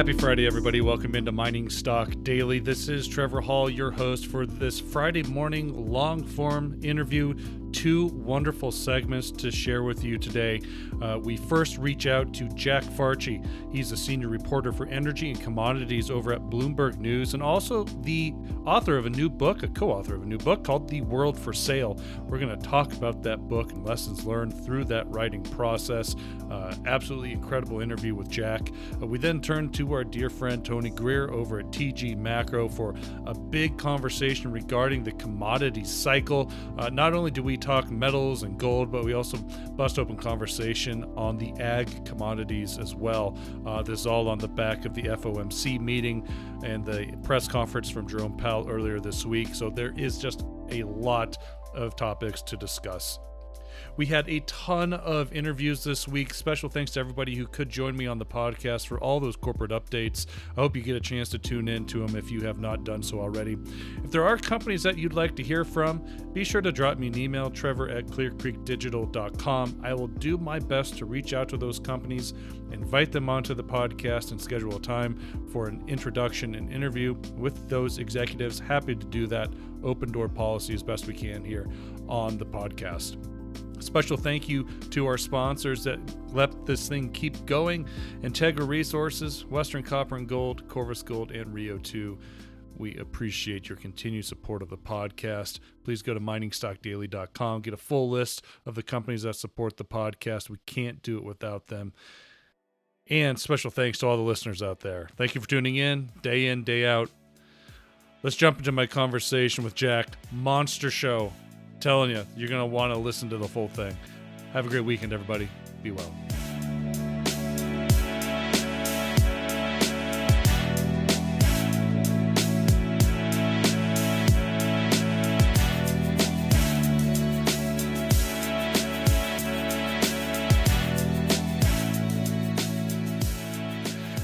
Happy Friday, everybody. Welcome into Mining Stock Daily. This is Trevor Hall, your host for this Friday morning long form interview. Two wonderful segments to share with you today. Uh, we first reach out to Jack Farchy. He's a senior reporter for energy and commodities over at Bloomberg News and also the author of a new book, a co author of a new book called The World for Sale. We're going to talk about that book and lessons learned through that writing process. Uh, absolutely incredible interview with Jack. Uh, we then turn to our dear friend Tony Greer over at TG Macro for a big conversation regarding the commodity cycle. Uh, not only do we talk metals and gold, but we also bust open conversation on the ag commodities as well. Uh, this is all on the back of the FOMC meeting and the press conference from Jerome Powell earlier this week. So there is just a lot of topics to discuss. We had a ton of interviews this week. Special thanks to everybody who could join me on the podcast for all those corporate updates. I hope you get a chance to tune in to them if you have not done so already. If there are companies that you'd like to hear from, be sure to drop me an email, trevor at clearcreekdigital.com. I will do my best to reach out to those companies, invite them onto the podcast, and schedule a time for an introduction and interview with those executives. Happy to do that. Open door policy as best we can here on the podcast. Special thank you to our sponsors that let this thing keep going Integra Resources, Western Copper and Gold, Corvus Gold, and Rio 2. We appreciate your continued support of the podcast. Please go to miningstockdaily.com, get a full list of the companies that support the podcast. We can't do it without them. And special thanks to all the listeners out there. Thank you for tuning in, day in, day out. Let's jump into my conversation with Jack. Monster show telling you, you're going to want to listen to the full thing. Have a great weekend, everybody. Be well.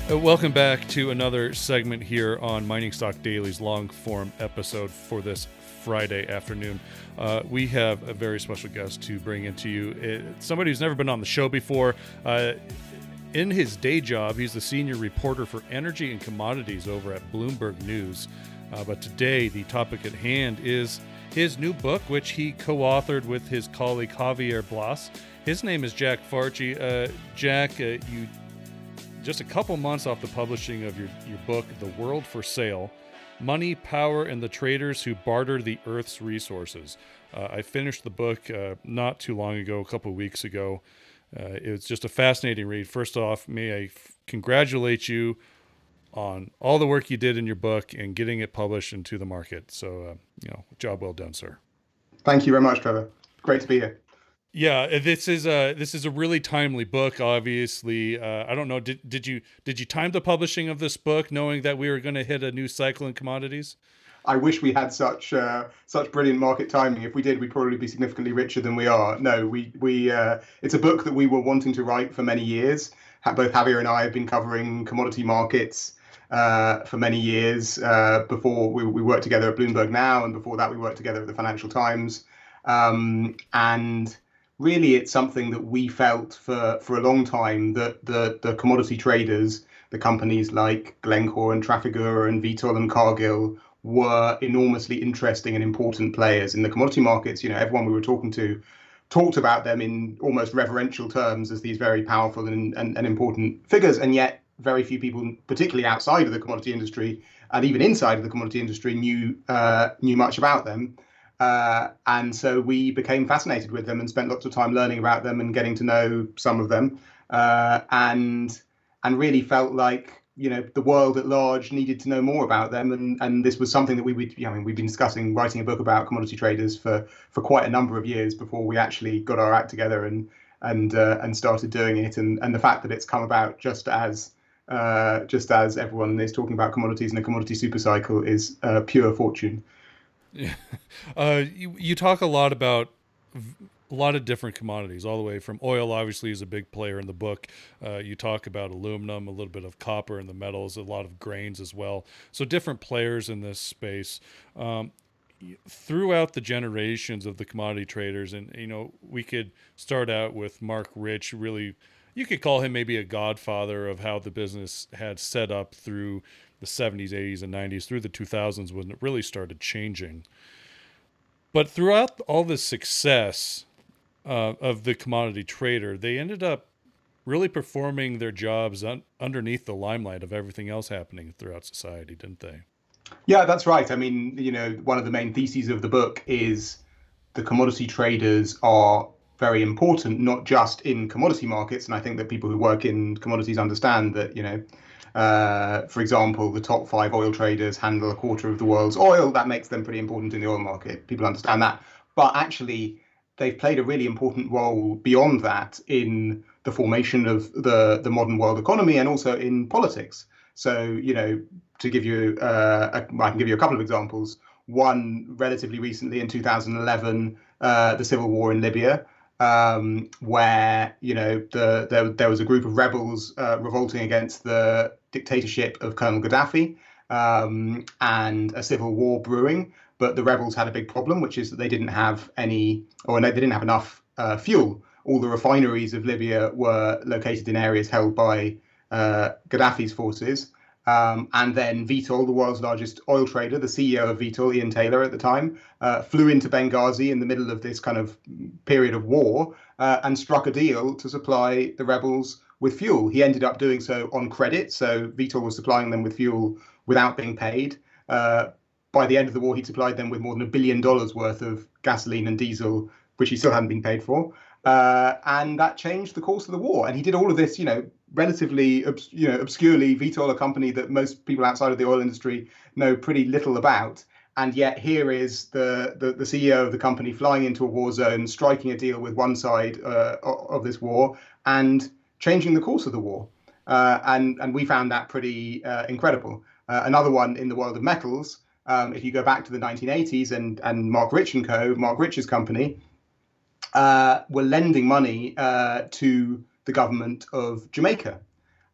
Uh, welcome back to another segment here on Mining Stock Daily's long form episode for this Friday afternoon. Uh, we have a very special guest to bring into you. It, somebody who's never been on the show before. Uh, in his day job, he's the senior reporter for energy and commodities over at Bloomberg News. Uh, but today, the topic at hand is his new book, which he co authored with his colleague Javier Blas. His name is Jack Farchy. Uh, Jack, uh, you just a couple months off the publishing of your, your book, The World for Sale Money, Power, and the Traders Who Barter the Earth's Resources. Uh, I finished the book uh, not too long ago, a couple of weeks ago. Uh, it was just a fascinating read. First off, may I f- congratulate you on all the work you did in your book and getting it published into the market. So, uh, you know, job well done, sir. Thank you very much, Trevor. Great to be here. Yeah, uh, this is a this is a really timely book. Obviously, uh, I don't know. Did did you did you time the publishing of this book knowing that we were going to hit a new cycle in commodities? I wish we had such uh, such brilliant market timing. If we did, we'd probably be significantly richer than we are. No, we we uh, it's a book that we were wanting to write for many years. Both Javier and I have been covering commodity markets uh, for many years. Uh, before we, we worked together at Bloomberg now, and before that we worked together at the Financial Times. Um, and really it's something that we felt for, for a long time that the, the commodity traders, the companies like Glencore and Trafigura and Vitol and Cargill were enormously interesting and important players in the commodity markets. You know, everyone we were talking to talked about them in almost reverential terms as these very powerful and, and, and important figures. And yet very few people, particularly outside of the commodity industry and even inside of the commodity industry, knew uh, knew much about them. Uh, and so we became fascinated with them and spent lots of time learning about them and getting to know some of them, uh, and and really felt like you know the world at large needed to know more about them, and and this was something that we would. I mean, we've been discussing writing a book about commodity traders for for quite a number of years before we actually got our act together and and uh, and started doing it, and and the fact that it's come about just as uh, just as everyone is talking about commodities and a commodity super cycle is uh, pure fortune. Uh, you, you talk a lot about a lot of different commodities, all the way from oil, obviously, is a big player in the book. Uh, you talk about aluminum, a little bit of copper and the metals, a lot of grains as well. So, different players in this space. Um, throughout the generations of the commodity traders, and you know, we could start out with Marc Rich, really you could call him maybe a godfather of how the business had set up through the 70s, 80s, and 90s, through the 2000s when it really started changing. But throughout all the success uh, of the commodity trader, they ended up really performing their jobs un- underneath the limelight of everything else happening throughout society, didn't they? Yeah, that's right. I mean, you know, one of the main theses of the book is the commodity traders are very important, not just in commodity markets. And I think that people who work in commodities understand that, you know, uh, for example, the top five oil traders handle a quarter of the world's oil. That makes them pretty important in the oil market. People understand that. But actually, they've played a really important role beyond that in the formation of the, the modern world economy and also in politics. So, you know, to give you, uh, can give you a couple of examples. One relatively recently in 2011, uh, the civil war in Libya, um, where you know the, the, there was a group of rebels uh, revolting against the dictatorship of Colonel Gaddafi, um, and a civil war brewing. But the rebels had a big problem, which is that they didn't have any, or they didn't have enough uh, fuel. All the refineries of Libya were located in areas held by uh, Gaddafi's forces. Um, and then Vitol, the world's largest oil trader, the CEO of Vitol, Ian Taylor at the time, uh, flew into Benghazi in the middle of this kind of period of war uh, and struck a deal to supply the rebels with fuel. He ended up doing so on credit, so Vitol was supplying them with fuel without being paid. Uh, by the end of the war, he'd supplied them with more than a billion dollars worth of gasoline and diesel, which he still hadn't been paid for. Uh, and that changed the course of the war. And he did all of this, you know, relatively, you know, obscurely. Vitol, a company that most people outside of the oil industry know pretty little about, and yet here is the, the, the CEO of the company flying into a war zone, striking a deal with one side uh, of this war, and changing the course of the war. Uh, and and we found that pretty uh, incredible. Uh, another one in the world of metals. Um, if you go back to the 1980s and and Marc Rich and Co, Marc Rich's company, uh, were lending money uh, to the government of Jamaica,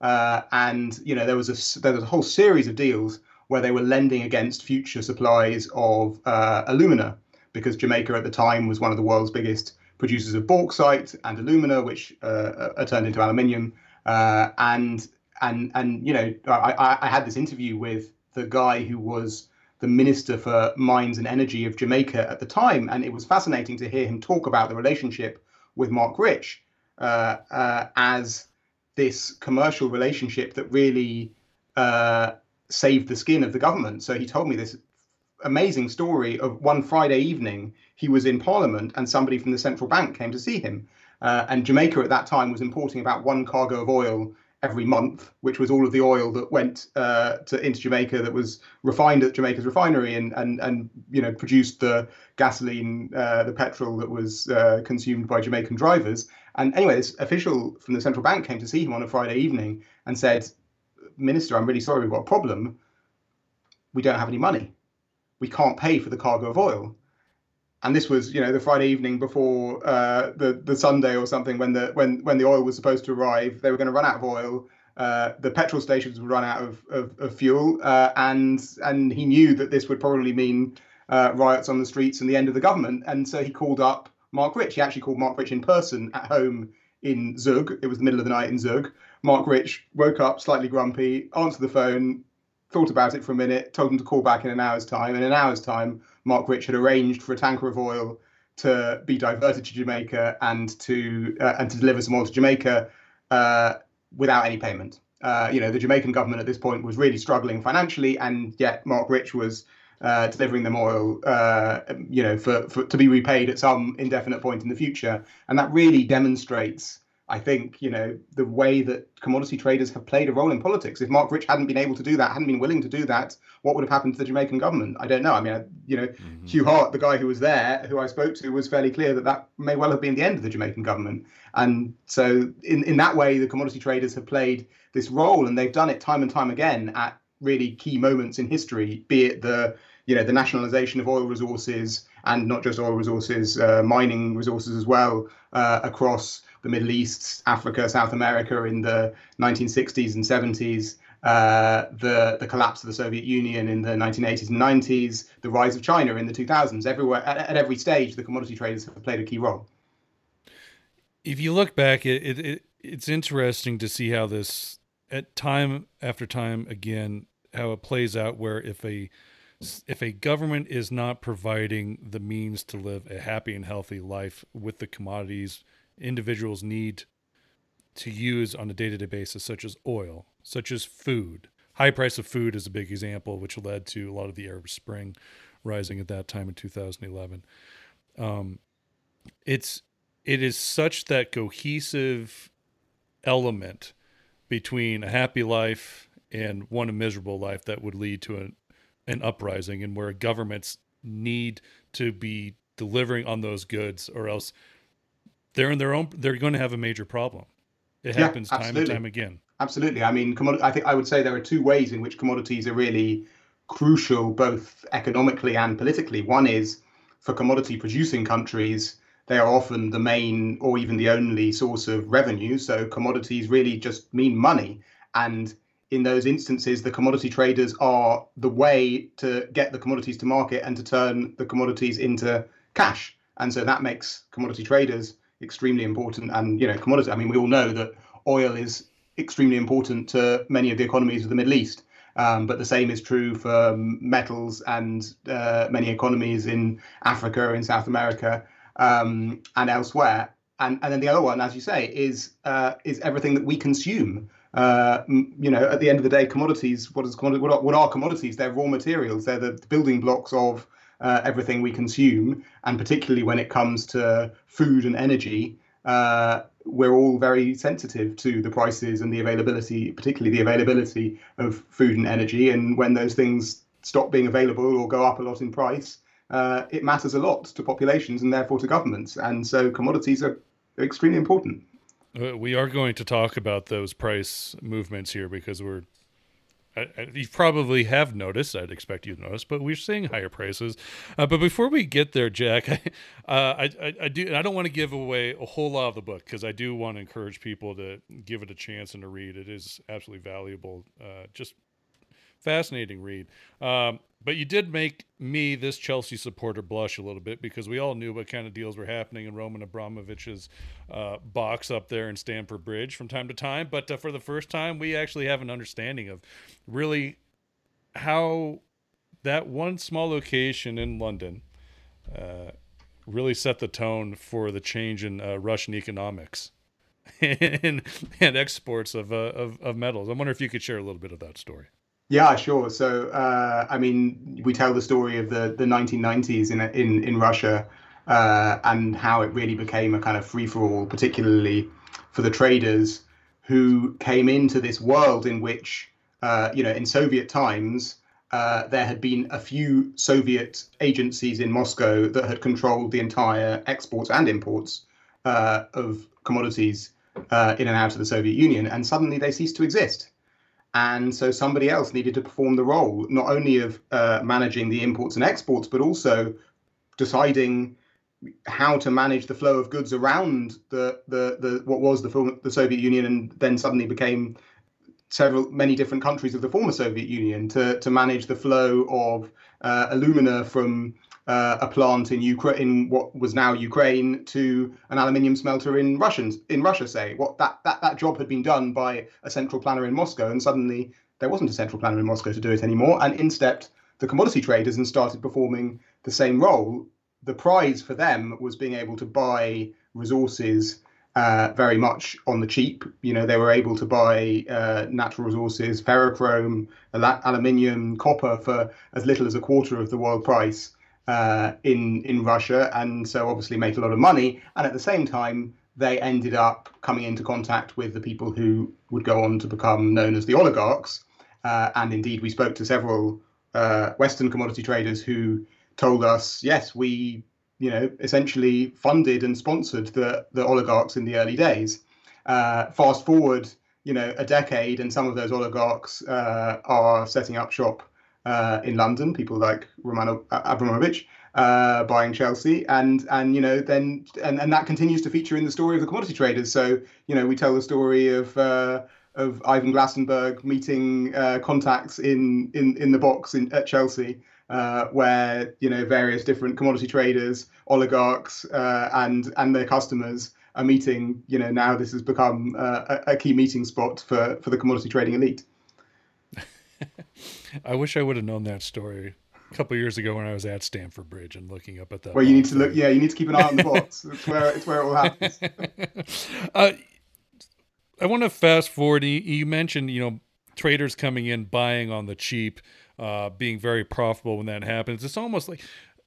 uh, and you know there was a there was a whole series of deals where they were lending against future supplies of uh, alumina because Jamaica at the time was one of the world's biggest producers of bauxite and alumina, which uh, are turned into aluminium, uh, and and and you know I, I had this interview with the guy who was the Minister for Mines and Energy of Jamaica at the time. And it was fascinating to hear him talk about the relationship with Marc Rich uh, uh, as this commercial relationship that really uh, saved the skin of the government. So he told me this amazing story of one Friday evening, he was in Parliament and somebody from the central bank came to see him. Uh, and Jamaica at that time was importing about one cargo of oil every month, which was all of the oil that went uh, to into Jamaica that was refined at Jamaica's refinery and and and you know produced the gasoline, uh, the petrol that was uh, consumed by Jamaican drivers. And anyway, this official from the central bank came to see him on a Friday evening and said, "Minister, I'm really sorry, we've got a problem. We don't have any money. We can't pay for the cargo of oil." and this was you know the Friday evening before uh, the the Sunday or something when the when when the oil was supposed to arrive. They were going to run out of oil. Uh, the petrol stations would run out of of, of fuel, uh, and and he knew that this would probably mean uh, riots on the streets and the end of the government. And so he called up Marc Rich. He actually called Marc Rich in person at home in Zug. It was the middle of the night in Zug. Marc Rich woke up slightly grumpy, answered the phone, thought about it for a minute, told him to call back in an hour's time. In an hour's time, Marc Rich had arranged for a tanker of oil to be diverted to Jamaica and to uh, and to deliver some oil to Jamaica uh, without any payment. Uh, you know, the Jamaican government at this point was really struggling financially, and yet Marc Rich was uh, delivering them oil, uh, you know, for, for to be repaid at some indefinite point in the future, and that really demonstrates I think you know the way that commodity traders have played a role in politics. If Marc Rich hadn't been able to do that, hadn't been willing to do that, what would have happened to the Jamaican government? I don't know. I mean, I, you know, mm-hmm. Hugh Hart, the guy who was there, who I spoke to, was fairly clear that that may well have been the end of the Jamaican government. And so, in in that way, the commodity traders have played this role, and they've done it time and time again at really key moments in history, be it the you know the nationalization of oil resources and not just oil resources, uh, mining resources as well uh, across the Middle East, Africa, South America in the 1960s and 70s, uh, the the collapse of the Soviet Union in the 1980s and 90s, the rise of China in the 2000s. Everywhere, at, at every stage, the commodity traders have played a key role. If you look back, it, it, it's interesting to see how this at time after time again how it plays out where if a if a government is not providing the means to live a happy and healthy life with the commodities individuals need to use on a day-to-day basis such as oil such as food. High price of food is a big example which led to a lot of the arab spring rising at that time in 2011 um, it's it is such that cohesive element between a happy life and one a miserable life that would lead to an, an uprising and where governments need to be delivering on those goods or else they're in their own they're going to have a major problem. It yeah, happens time and time again. Absolutely. I mean i think i would say there are two ways in which commodities are really crucial both economically and politically. One is for commodity producing countries they are often the main or even the only source of revenue. So commodities really just mean money. And in those instances, the commodity traders are the way to get the commodities to market and to turn the commodities into cash. And so that makes commodity traders extremely important. And, you know, commodity, I mean, we all know that oil is extremely important to many of the economies of the Middle East. Um, but the same is true for metals and uh, many economies in Africa, in South America, um, and elsewhere. And, and then the other one, as you say, is uh, is everything that we consume. Uh, you know, at the end of the day, commodities. What is commodity? What are, what are commodities? They're raw materials. They're the building blocks of uh, everything we consume, and particularly when it comes to food and energy, uh, we're all very sensitive to the prices and the availability, particularly the availability of food and energy. And when those things stop being available or go up a lot in price, uh, it matters a lot to populations and therefore to governments. And so commodities are extremely important. Uh, we are going to talk about those price movements here because we're you probably have noticed. I'd expect you to notice, but we're seeing higher prices. Uh, but before we get there, Jack, I, uh, I, I, I, do. I don't want to give away a whole lot of the book because I do want to encourage people to give it a chance and to read. It is absolutely valuable. Uh, just fascinating read. Um, but you did make me, this Chelsea supporter, blush a little bit because we all knew what kind of deals were happening in Roman Abramovich's uh, box up there in Stamford Bridge from time to time. But uh, for the first time, we actually have an understanding of really how that one small location in London uh, really set the tone for the change in uh, Russian economics. and, and exports of, uh, of of metals. I wonder if you could share a little bit of that story. Yeah, sure. So, uh, I mean, we tell the story of the, the 1990s in in in Russia uh, and how it really became a kind of free for all, particularly for the traders who came into this world in which, uh, you know, in Soviet times, uh, there had been a few Soviet agencies in Moscow that had controlled the entire exports and imports uh, of commodities uh, in and out of the Soviet Union, and suddenly they ceased to exist and so somebody else needed to perform the role not only of uh, managing the imports and exports but also deciding how to manage the flow of goods around the the, the what was the the Soviet Union and then suddenly became several many different countries of the former Soviet Union to to manage the flow of uh, alumina from uh, a plant in Ukraine, in what was now Ukraine, to an aluminium smelter in Russians in Russia. Say what that that that job had been done by a central planner in Moscow, and suddenly there wasn't a central planner in Moscow to do it anymore, and in stepped the commodity traders and started performing the same role. The prize for them was being able to buy resources uh, very much on the cheap. You know, they were able to buy uh, natural resources, ferrochrome, al- aluminium, copper for as little as a quarter of the world price uh, in in Russia, and so obviously made a lot of money. And at the same time, they ended up coming into contact with the people who would go on to become known as the oligarchs. Uh, and indeed, we spoke to several uh, Western commodity traders who told us, yes, we you know essentially funded and sponsored the the oligarchs in the early days. Uh, fast forward, you know, a decade, and some of those oligarchs uh, are setting up shop uh, in London, people like Roman Abramovich uh, buying Chelsea, and and you know then and, and that continues to feature in the story of the commodity traders. So you know we tell the story of uh, of Ivan Glasenberg meeting uh, contacts in in in the box in, at Chelsea. Uh, where you know various different commodity traders, oligarchs, uh, and and their customers a meeting, you know, now this has become uh, a, a key meeting spot for for the commodity trading elite. I wish I would have known that story a couple years ago when I was at Stamford Bridge and looking up at that. Well, you need to look. Yeah, you need to keep an eye on the box. it's where it's where it all happens. uh, I want to fast forward. You mentioned, you know, traders coming in buying on the cheap, uh, being very profitable when that happens. It's almost like,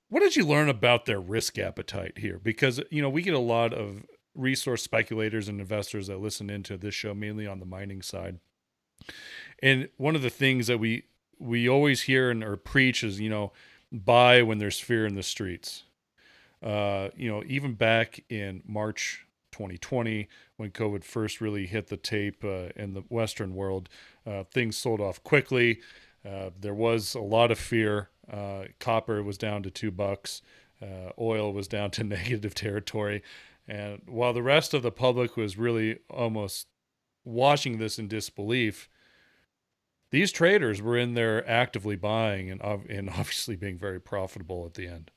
what did you learn about their risk appetite here? Because you know we get a lot of resource speculators and investors that listen into this show, mainly on the mining side. And one of the things that we we always hear and or preach is you know buy when there's fear in the streets. Uh, you know, even back in March 2020, when COVID first really hit the tape uh, in the Western world, uh, things sold off quickly. Uh, there was a lot of fear. Uh, copper was down to two bucks. Uh, oil was down to negative territory. And while the rest of the public was really almost watching this in disbelief, these traders were in there actively buying and, and obviously being very profitable at the end.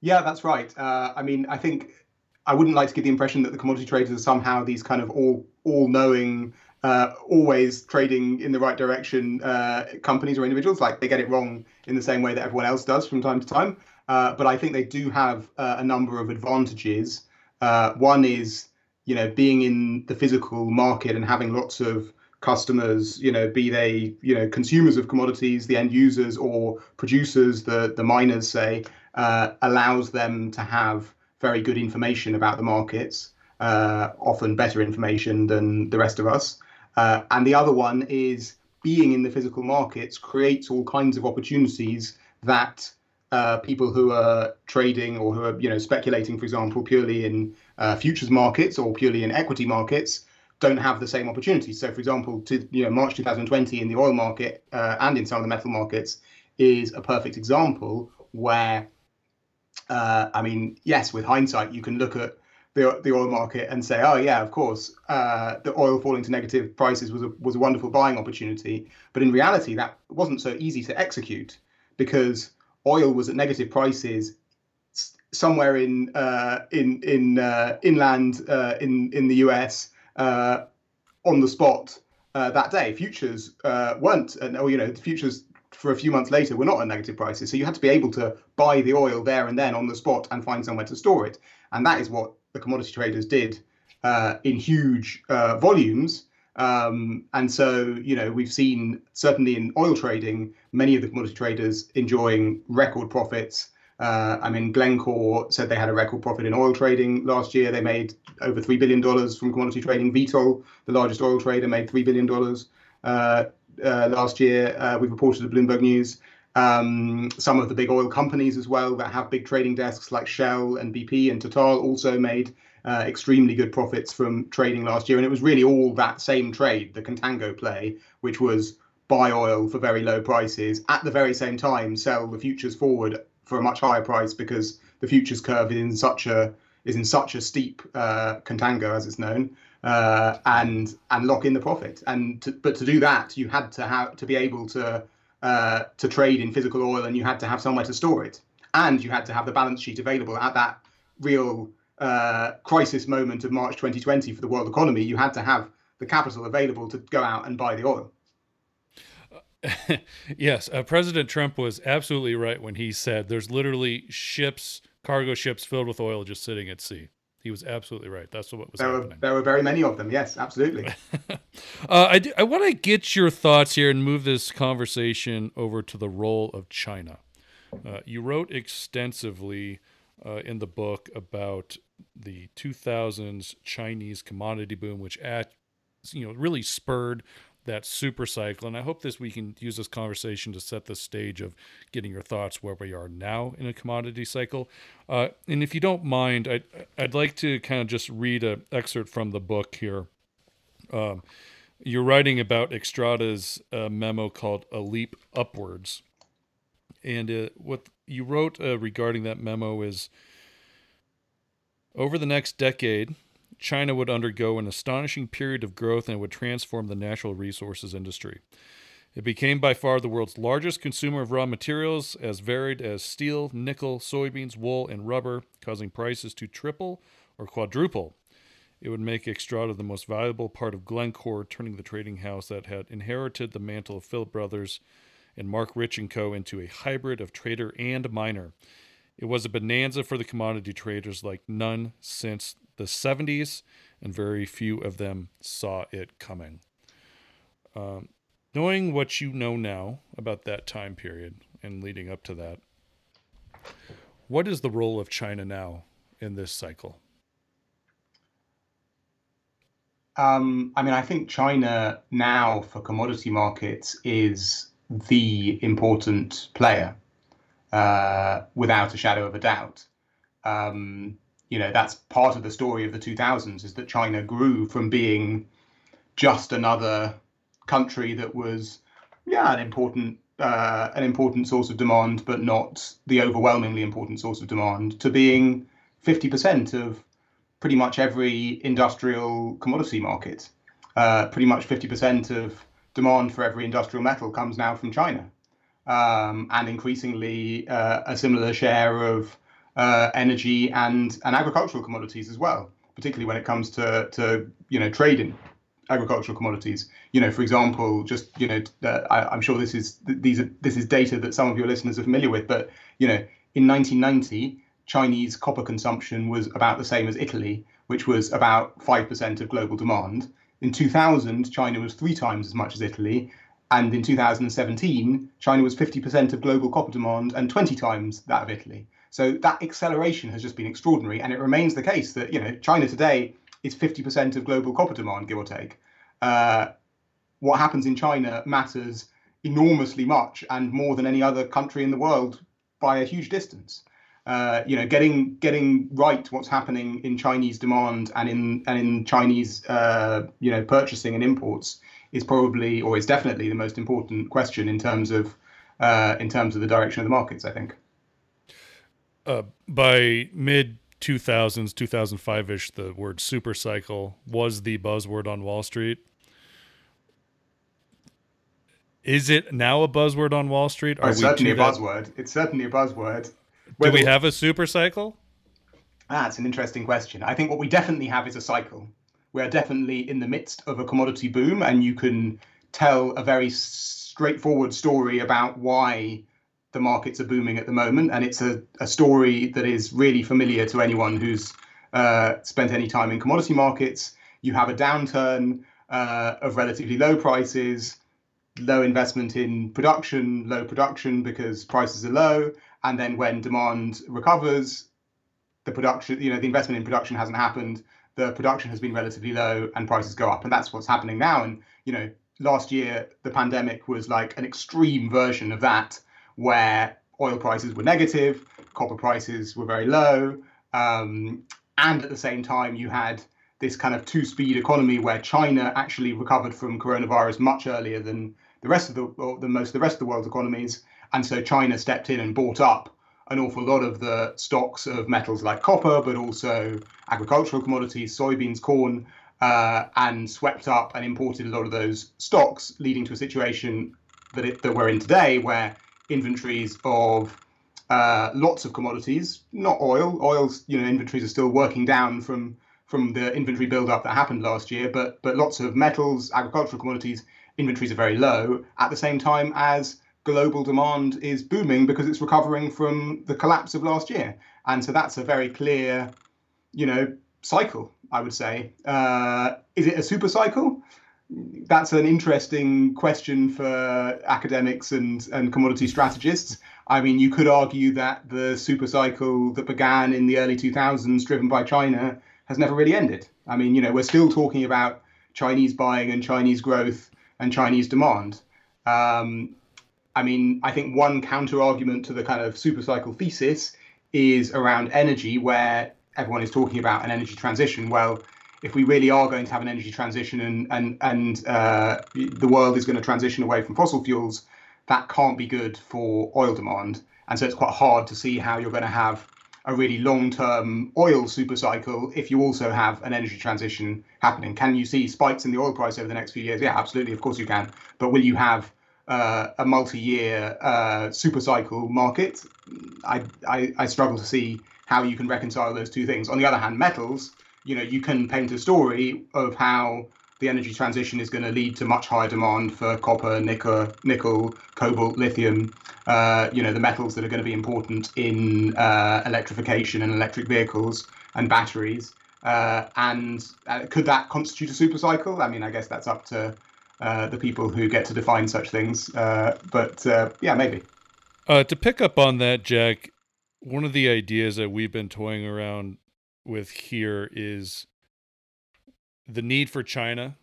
Yeah, that's right. Uh, I mean, I think I wouldn't like to give the impression that the commodity traders are somehow these kind of all all knowing, uh, always trading in the right direction uh, companies or individuals. Like they get it wrong in the same way that everyone else does from time to time. Uh, but I think they do have uh, a number of advantages. Uh, one is, you know, being in the physical market and having lots of customers, you know, be they, you know, consumers of commodities, the end users, or producers, the the miners say, uh, allows them to have very good information about the markets, uh, often better information than the rest of us. Uh, and the other one is being in the physical markets creates all kinds of opportunities that uh, people who are trading or who are you know speculating, for example, purely in uh, futures markets or purely in equity markets, don't have the same opportunities. So, for example, to you know March 2020 in the oil market uh, and in some of the metal markets is a perfect example where, uh, I mean, yes, with hindsight, you can look at the, the oil market and say, oh yeah, of course, uh, the oil falling to negative prices was a was a wonderful buying opportunity. But in reality, that wasn't so easy to execute because oil was at negative prices somewhere in uh, in in uh, inland uh, in in the US uh, on the spot uh, that day. Futures uh, weren't, and oh, you know, the futures for a few months later were not at negative prices. So you had to be able to buy the oil there and then on the spot and find somewhere to store it, and that is what the commodity traders did in huge volumes. Um, and so, you know, we've seen certainly in oil trading, many of the commodity traders enjoying record profits. Uh, I mean, Glencore said they had a record profit in oil trading last year. They made over $3 billion from commodity trading. Vitol, the largest oil trader, made $3 billion uh, uh, last year. Uh, we've reported at Bloomberg News. Um, some of the big oil companies as well that have big trading desks like Shell and BP and Total also made uh, extremely good profits from trading last year. And it was really all that same trade, the contango play, which was buy oil for very low prices at the very same time, sell the futures forward for a much higher price because the futures curve is in such a is in such a steep uh, contango as it's known, uh, and and lock in the profit. And to, but to do that, you had to have to be able to uh, to trade in physical oil, and you had to have somewhere to store it, and you had to have the balance sheet available at that real uh, crisis moment of March 2020 for the world economy, you had to have the capital available to go out and buy the oil. yes, uh, President Trump was absolutely right when he said there's literally ships, cargo ships filled with oil just sitting at sea. He was absolutely right. That's what was there happening. Were, there were very many of them. Yes, absolutely. uh, I, I want to get your thoughts here and move this conversation over to the role of China. Uh, you wrote extensively uh, in the book about the 2000s Chinese commodity boom, which at, you know really spurred that super cycle. And I hope this we can use this conversation to set the stage of getting your thoughts where we are now in a commodity cycle. Uh, and if you don't mind, I'd, I'd like to kind of just read an excerpt from the book here. Um, you're writing about Xstrata's uh, memo called A Leap Upwards. And uh, what you wrote uh, regarding that memo is over the next decade, China would undergo an astonishing period of growth and would transform the natural resources industry. It became by far the world's largest consumer of raw materials, as varied as steel, nickel, soybeans, wool, and rubber, causing prices to triple or quadruple. It would make Xstrata the most valuable part of Glencore, turning the trading house that had inherited the mantle of Philipp Brothers and Marc Rich Co. into a hybrid of trader and miner. It was a bonanza for the commodity traders like none since the 70s, and very few of them saw it coming. Um, knowing what you know now about that time period and leading up to that, what is the role of China now in this cycle? Um, I mean, I think China now for commodity markets is the important player, uh, without a shadow of a doubt. Um, you know, that's part of the story of the 2000s is that China grew from being just another country that was, yeah, an important uh, an important source of demand, but not the overwhelmingly important source of demand, to being 50% of pretty much every industrial commodity market. Uh, pretty much 50% of demand for every industrial metal comes now from China, um, and increasingly uh, a similar share of uh, energy and and agricultural commodities as well, particularly when it comes to to you know trading agricultural commodities. You know, for example, just you know, uh, I, am sure this is these are this is data that some of your listeners are familiar with, but you know, in 1990, Chinese copper consumption was about the same as Italy, which was about 5% of global demand. In 2000, China was three times as much as Italy. And in 2017, China was 50% of global copper demand and 20 times that of Italy. So that acceleration has just been extraordinary. And it remains the case that, you know, China today is 50% of global copper demand, give or take. Uh, what happens in China matters enormously much and more than any other country in the world by a huge distance uh, you know, getting getting right what's happening in Chinese demand and in and in Chinese uh, you know purchasing and imports is probably or is definitely the most important question in terms of uh, in terms of the direction of the markets. I think. Uh, by mid 2000s, 2005 ish, the word super cycle was the buzzword on Wall Street. Is it now a buzzword on Wall Street? Are it's certainly a buzzword. It's certainly a buzzword. Do we have a super cycle? That's an interesting question. I think what we definitely have is a cycle. We are definitely in the midst of a commodity boom, and you can tell a very straightforward story about why the markets are booming at the moment. And it's a, a story that is really familiar to anyone who's uh, spent any time in commodity markets. You have a downturn uh, of relatively low prices, low investment in production, low production because prices are low, and then when demand recovers, the production, you know, the investment in production hasn't happened. The production has been relatively low, and prices go up, and that's what's happening now. And you know, last year the pandemic was like an extreme version of that, where oil prices were negative, copper prices were very low, um, and at the same time you had this kind of two-speed economy where China actually recovered from coronavirus much earlier than the rest of the than most of the rest of the world's economies, and so China stepped in and bought up an awful lot of the stocks of metals like copper, but also agricultural commodities, soybeans, corn, uh, and swept up and imported a lot of those stocks, leading to a situation that, it, that we're in today where inventories of uh, lots of commodities, not oil, oil's you know inventories are still working down from from the inventory buildup that happened last year, but but lots of metals, agricultural commodities inventories are very low at the same time as global demand is booming because it's recovering from the collapse of last year. And so that's a very clear, you know, cycle, I would say. Uh, is it a super cycle? That's an interesting question for academics and, and commodity strategists. I mean, you could argue that the super cycle that began in the early 2000s, driven by China, has never really ended. I mean, you know, we're still talking about Chinese buying and Chinese growth and Chinese demand. Um, I mean, I think one counter argument to the kind of super cycle thesis is around energy, where everyone is talking about an energy transition. Well, if we really are going to have an energy transition and and and uh, the world is going to transition away from fossil fuels, that can't be good for oil demand. And so it's quite hard to see how you're going to have a really long-term oil super cycle if you also have an energy transition happening. Can you see spikes in the oil price over the next few years? Yeah, absolutely. Of course you can. But will you have uh, a multi-year uh, super cycle market, I, I, I struggle to see how you can reconcile those two things. On the other hand, metals, you know, you can paint a story of how the energy transition is going to lead to much higher demand for copper, nickel, nickel, cobalt, lithium. Uh, you know, the metals that are going to be important in uh, electrification and electric vehicles and batteries. Uh, and uh, could that constitute a super cycle? I mean, I guess that's up to uh, the people who get to define such things. Uh, but yeah, maybe. to pick up on that, Jack, one of the ideas that we've been toying around with here is the need for China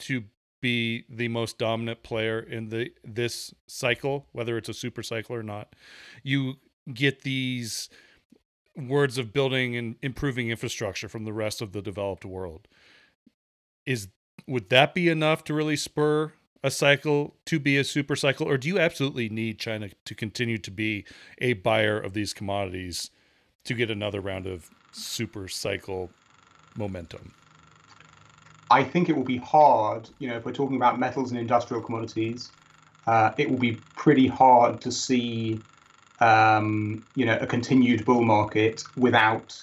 to be the most dominant player in the this cycle, whether it's a super cycle or not. You get these words of building and improving infrastructure from the rest of the developed world. Is would that be enough to really spur a cycle to be a super cycle, or do you absolutely need China to continue to be a buyer of these commodities to get another round of super cycle momentum? I think it will be hard, you know, if we're talking about metals and industrial commodities, uh, it will be pretty hard to see, um, you know, a continued bull market without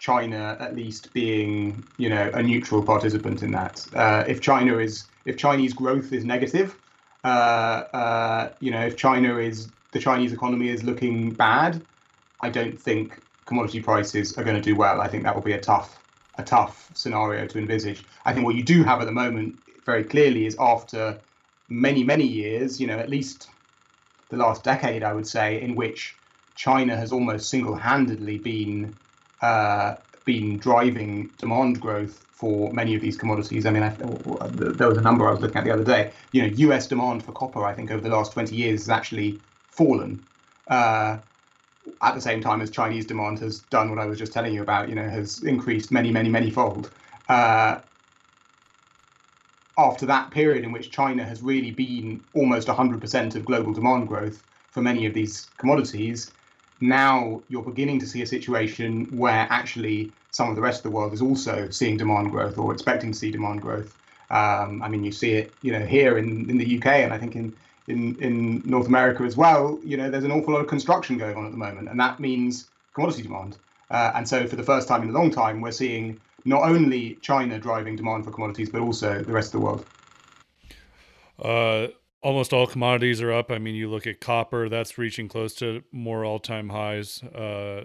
China at least being, you know, a neutral participant in that. Uh, if China is, if Chinese growth is negative, uh, uh you know, if China is, the Chinese economy is looking bad, I don't think commodity prices are going to do well. I think that will be a tough a tough scenario to envisage. I think what you do have at the moment, very clearly, is after many, many years, you know, at least the last decade, I would say, in which China has almost single-handedly been uh, been driving demand growth for many of these commodities. I mean, I, there was a number I was looking at the other day. You know, U.S. demand for copper, I think, over the last 20 years has actually fallen. Uh, at the same time as Chinese demand has done what I was just telling you about, you know, has increased many, many, many fold. Uh, after that period in which China has really been almost 100% of global demand growth for many of these commodities, now you're beginning to see a situation where actually some of the rest of the world is also seeing demand growth or expecting to see demand growth. Um, I mean, you see it, you know, here in, in the UK and I think in in, in North America as well, you know, there's an awful lot of construction going on at the moment, and that means commodity demand. Uh, and so, for the first time in a long time, we're seeing not only China driving demand for commodities, but also the rest of the world. Uh, almost all commodities are up. I mean, you look at copper; that's reaching close to more all-time highs. Uh,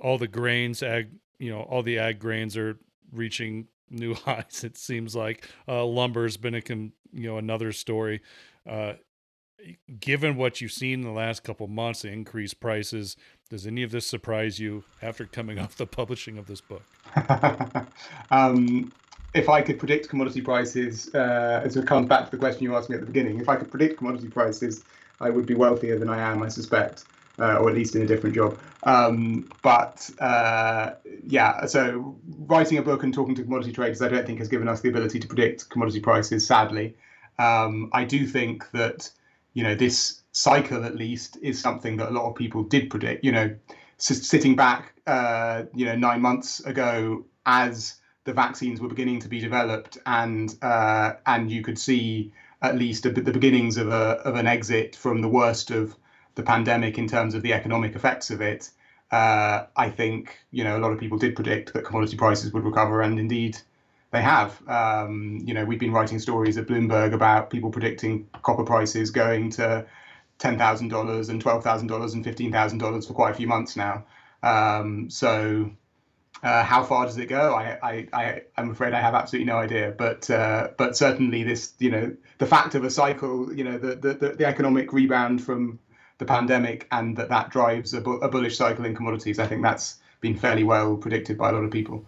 all the grains, ag, you know, all the ag grains are reaching new highs. It seems like uh, lumber's been a con, you know another story. Uh, given what you've seen in the last couple months, the increased prices, does any of this surprise you after coming off the publishing of this book? um, if I could predict commodity prices, uh, as it comes back to the question you asked me at the beginning, if I could predict commodity prices, I would be wealthier than I am, I suspect, uh, or at least in a different job. Um, but uh, yeah, so writing a book and talking to commodity traders, I don't think has given us the ability to predict commodity prices, sadly. Um, I do think that you know this cycle at least is something that a lot of people did predict you know sitting back uh, you know nine months ago as the vaccines were beginning to be developed and uh, and you could see at least the beginnings of a of an exit from the worst of the pandemic in terms of the economic effects of it uh, I think you know a lot of people did predict that commodity prices would recover and indeed they have. Um, you know, we've been writing stories at Bloomberg about people predicting copper prices going to ten thousand dollars and twelve thousand dollars and fifteen thousand dollars for quite a few months now. Um, so, uh, how far does it go? I, I, I, am afraid I have absolutely no idea. But, uh, but certainly this, you know, the fact of a cycle, you know, the the, the economic rebound from the pandemic and that that drives a, bu- a bullish cycle in commodities. I think that's been fairly well predicted by a lot of people.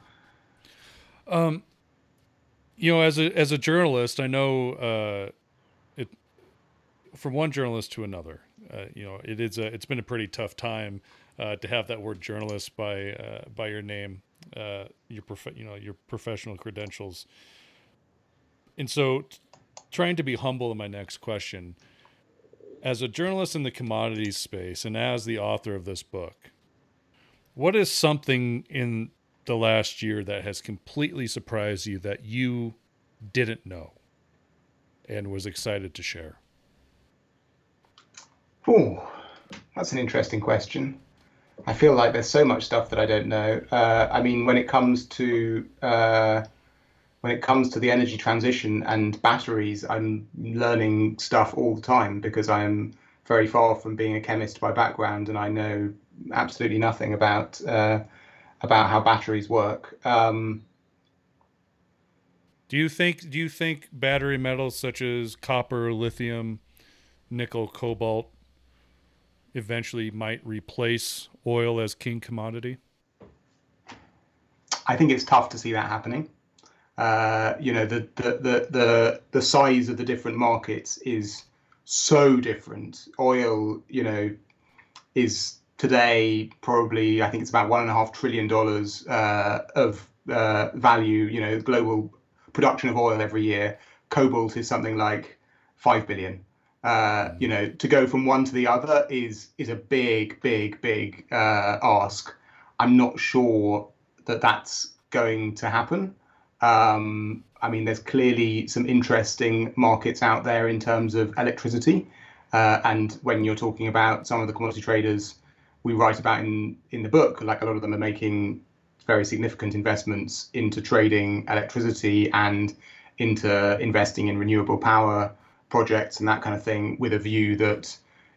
Um, you know, as a as a journalist, I know uh, it from one journalist to another. Uh, you know, it is a it's been a pretty tough time uh, to have that word journalist by uh, by your name, uh, your prof- you know your professional credentials, and so t- trying to be humble in my next question. As a journalist in the commodities space and as the author of this book, what is something in the last year that has completely surprised you that you didn't know and was excited to share? Oh, that's an interesting question. I feel like there's so much stuff that I don't know. Uh, I mean, when it comes to uh, when it comes to the energy transition and batteries, I'm learning stuff all the time because I am very far from being a chemist by background, and I know absolutely nothing about uh, about how batteries work. Um, do you think do you think battery metals such as copper, lithium, nickel, cobalt eventually might replace oil as king commodity? I think it's tough to see that happening. Uh, you know, the, the the the the size of the different markets is so different. Oil, you know, is today probably I think it's about one and a half trillion dollars uh, of uh, value. You know, global production of oil every year. Cobalt is something like five billion. Uh, you know, to go from one to the other is is a big, big, big uh, ask. I'm not sure that that's going to happen. Um, I mean, there's clearly some interesting markets out there in terms of electricity. Uh, and when you're talking about some of the commodity traders we write about in, in the book, like a lot of them are making very significant investments into trading electricity and into investing in renewable power projects and that kind of thing with a view that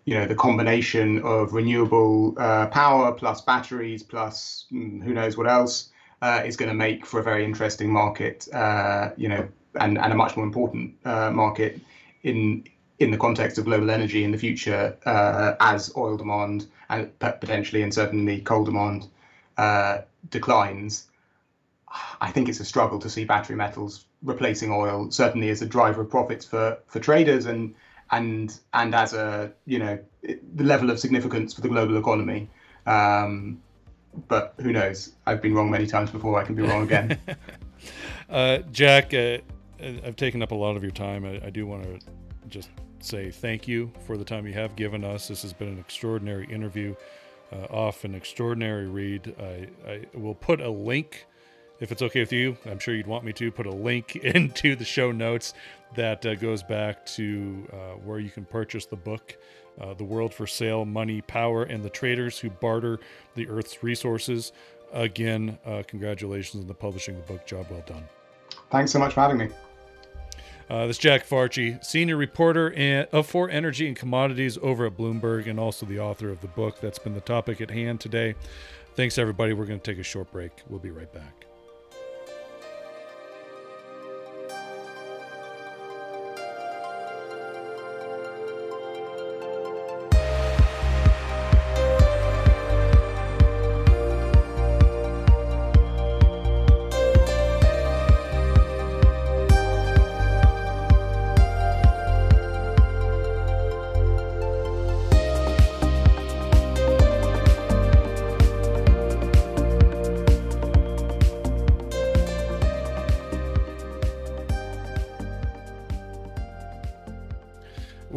you know the combination of renewable uh, power plus batteries plus mm, who knows what else uh, is going to make for a very interesting market, uh, you know, and, and a much more important uh, market in in the context of global energy in the future uh, as oil demand and potentially and certainly coal demand uh, declines. I think it's a struggle to see battery metals replacing oil, certainly as a driver of profits for for traders and and and as a you know the level of significance for the global economy. Um, but who knows? I've been wrong many times before. I can be wrong again. uh, Jack, uh, I've taken up a lot of your time. I, I do want to just say thank you for the time you have given us. This has been an extraordinary interview, uh, off an extraordinary read. I, I will put a link if it's okay with you, I'm sure you'd want me to put a link into the show notes that uh, goes back to uh, where you can purchase the book uh, The World for Sale Money, Power, and the Traders Who Barter the Earth's Resources. Again, uh, congratulations on the publishing of the book. Job well done. Thanks so much for having me. Uh, this is Jack Farchy, senior reporter and, uh, for energy and commodities over at Bloomberg, and also the author of the book. That's been the topic at hand today. Thanks, everybody. We're going to take a short break. We'll be right back.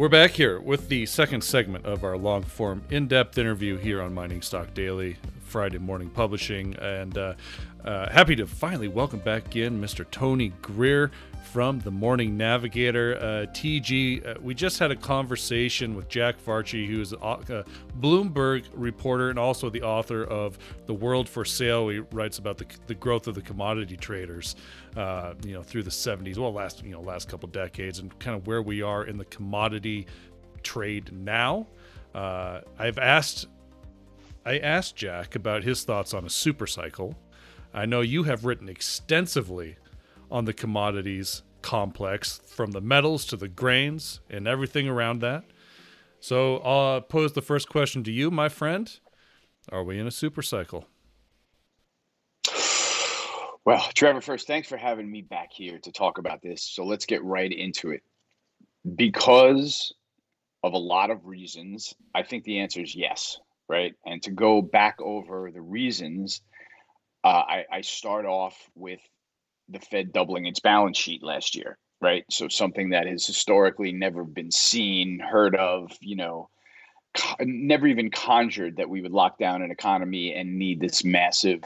We're back here with the second segment of our long form, in depth interview here on Mining Stock Daily, Friday morning publishing. And uh, uh, happy to finally welcome back in Mr. Tony Greer from the Morning Navigator. Uh, TG, uh, we just had a conversation with Jack Farchy, who's a Bloomberg reporter and also the author of The World for Sale. He writes about the, the growth of the commodity traders, uh, you know, through the 70s, well, last you know, last couple decades, and kind of where we are in the commodity trade now. Uh, I've asked, I asked Jack about his thoughts on a super cycle. I know you have written extensively on the commodities complex, from the metals to the grains and everything around that. So I'll pose the first question to you, my friend. Are we in a super cycle? Well, Trevor, first, thanks for having me back here to talk about this. So let's get right into it. Because of a lot of reasons, I think the answer is yes, right? And to go back over the reasons, uh, I, I start off with the Fed doubling its balance sheet last year, right? So something that has historically never been seen, heard of, you know, never even conjured that we would lock down an economy and need this massive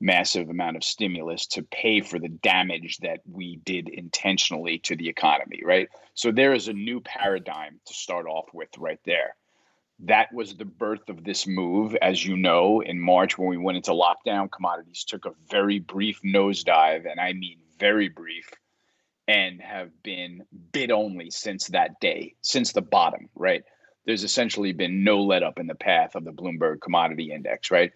massive amount of stimulus to pay for the damage that we did intentionally to the economy, right? So there is a new paradigm to start off with right there. That was the birth of this move. As you know, in March when we went into lockdown, commodities took a very brief nosedive, and I mean very brief, and have been bid only since that day, since the bottom, right? There's essentially been no let up in the path of the Bloomberg Commodity Index, right?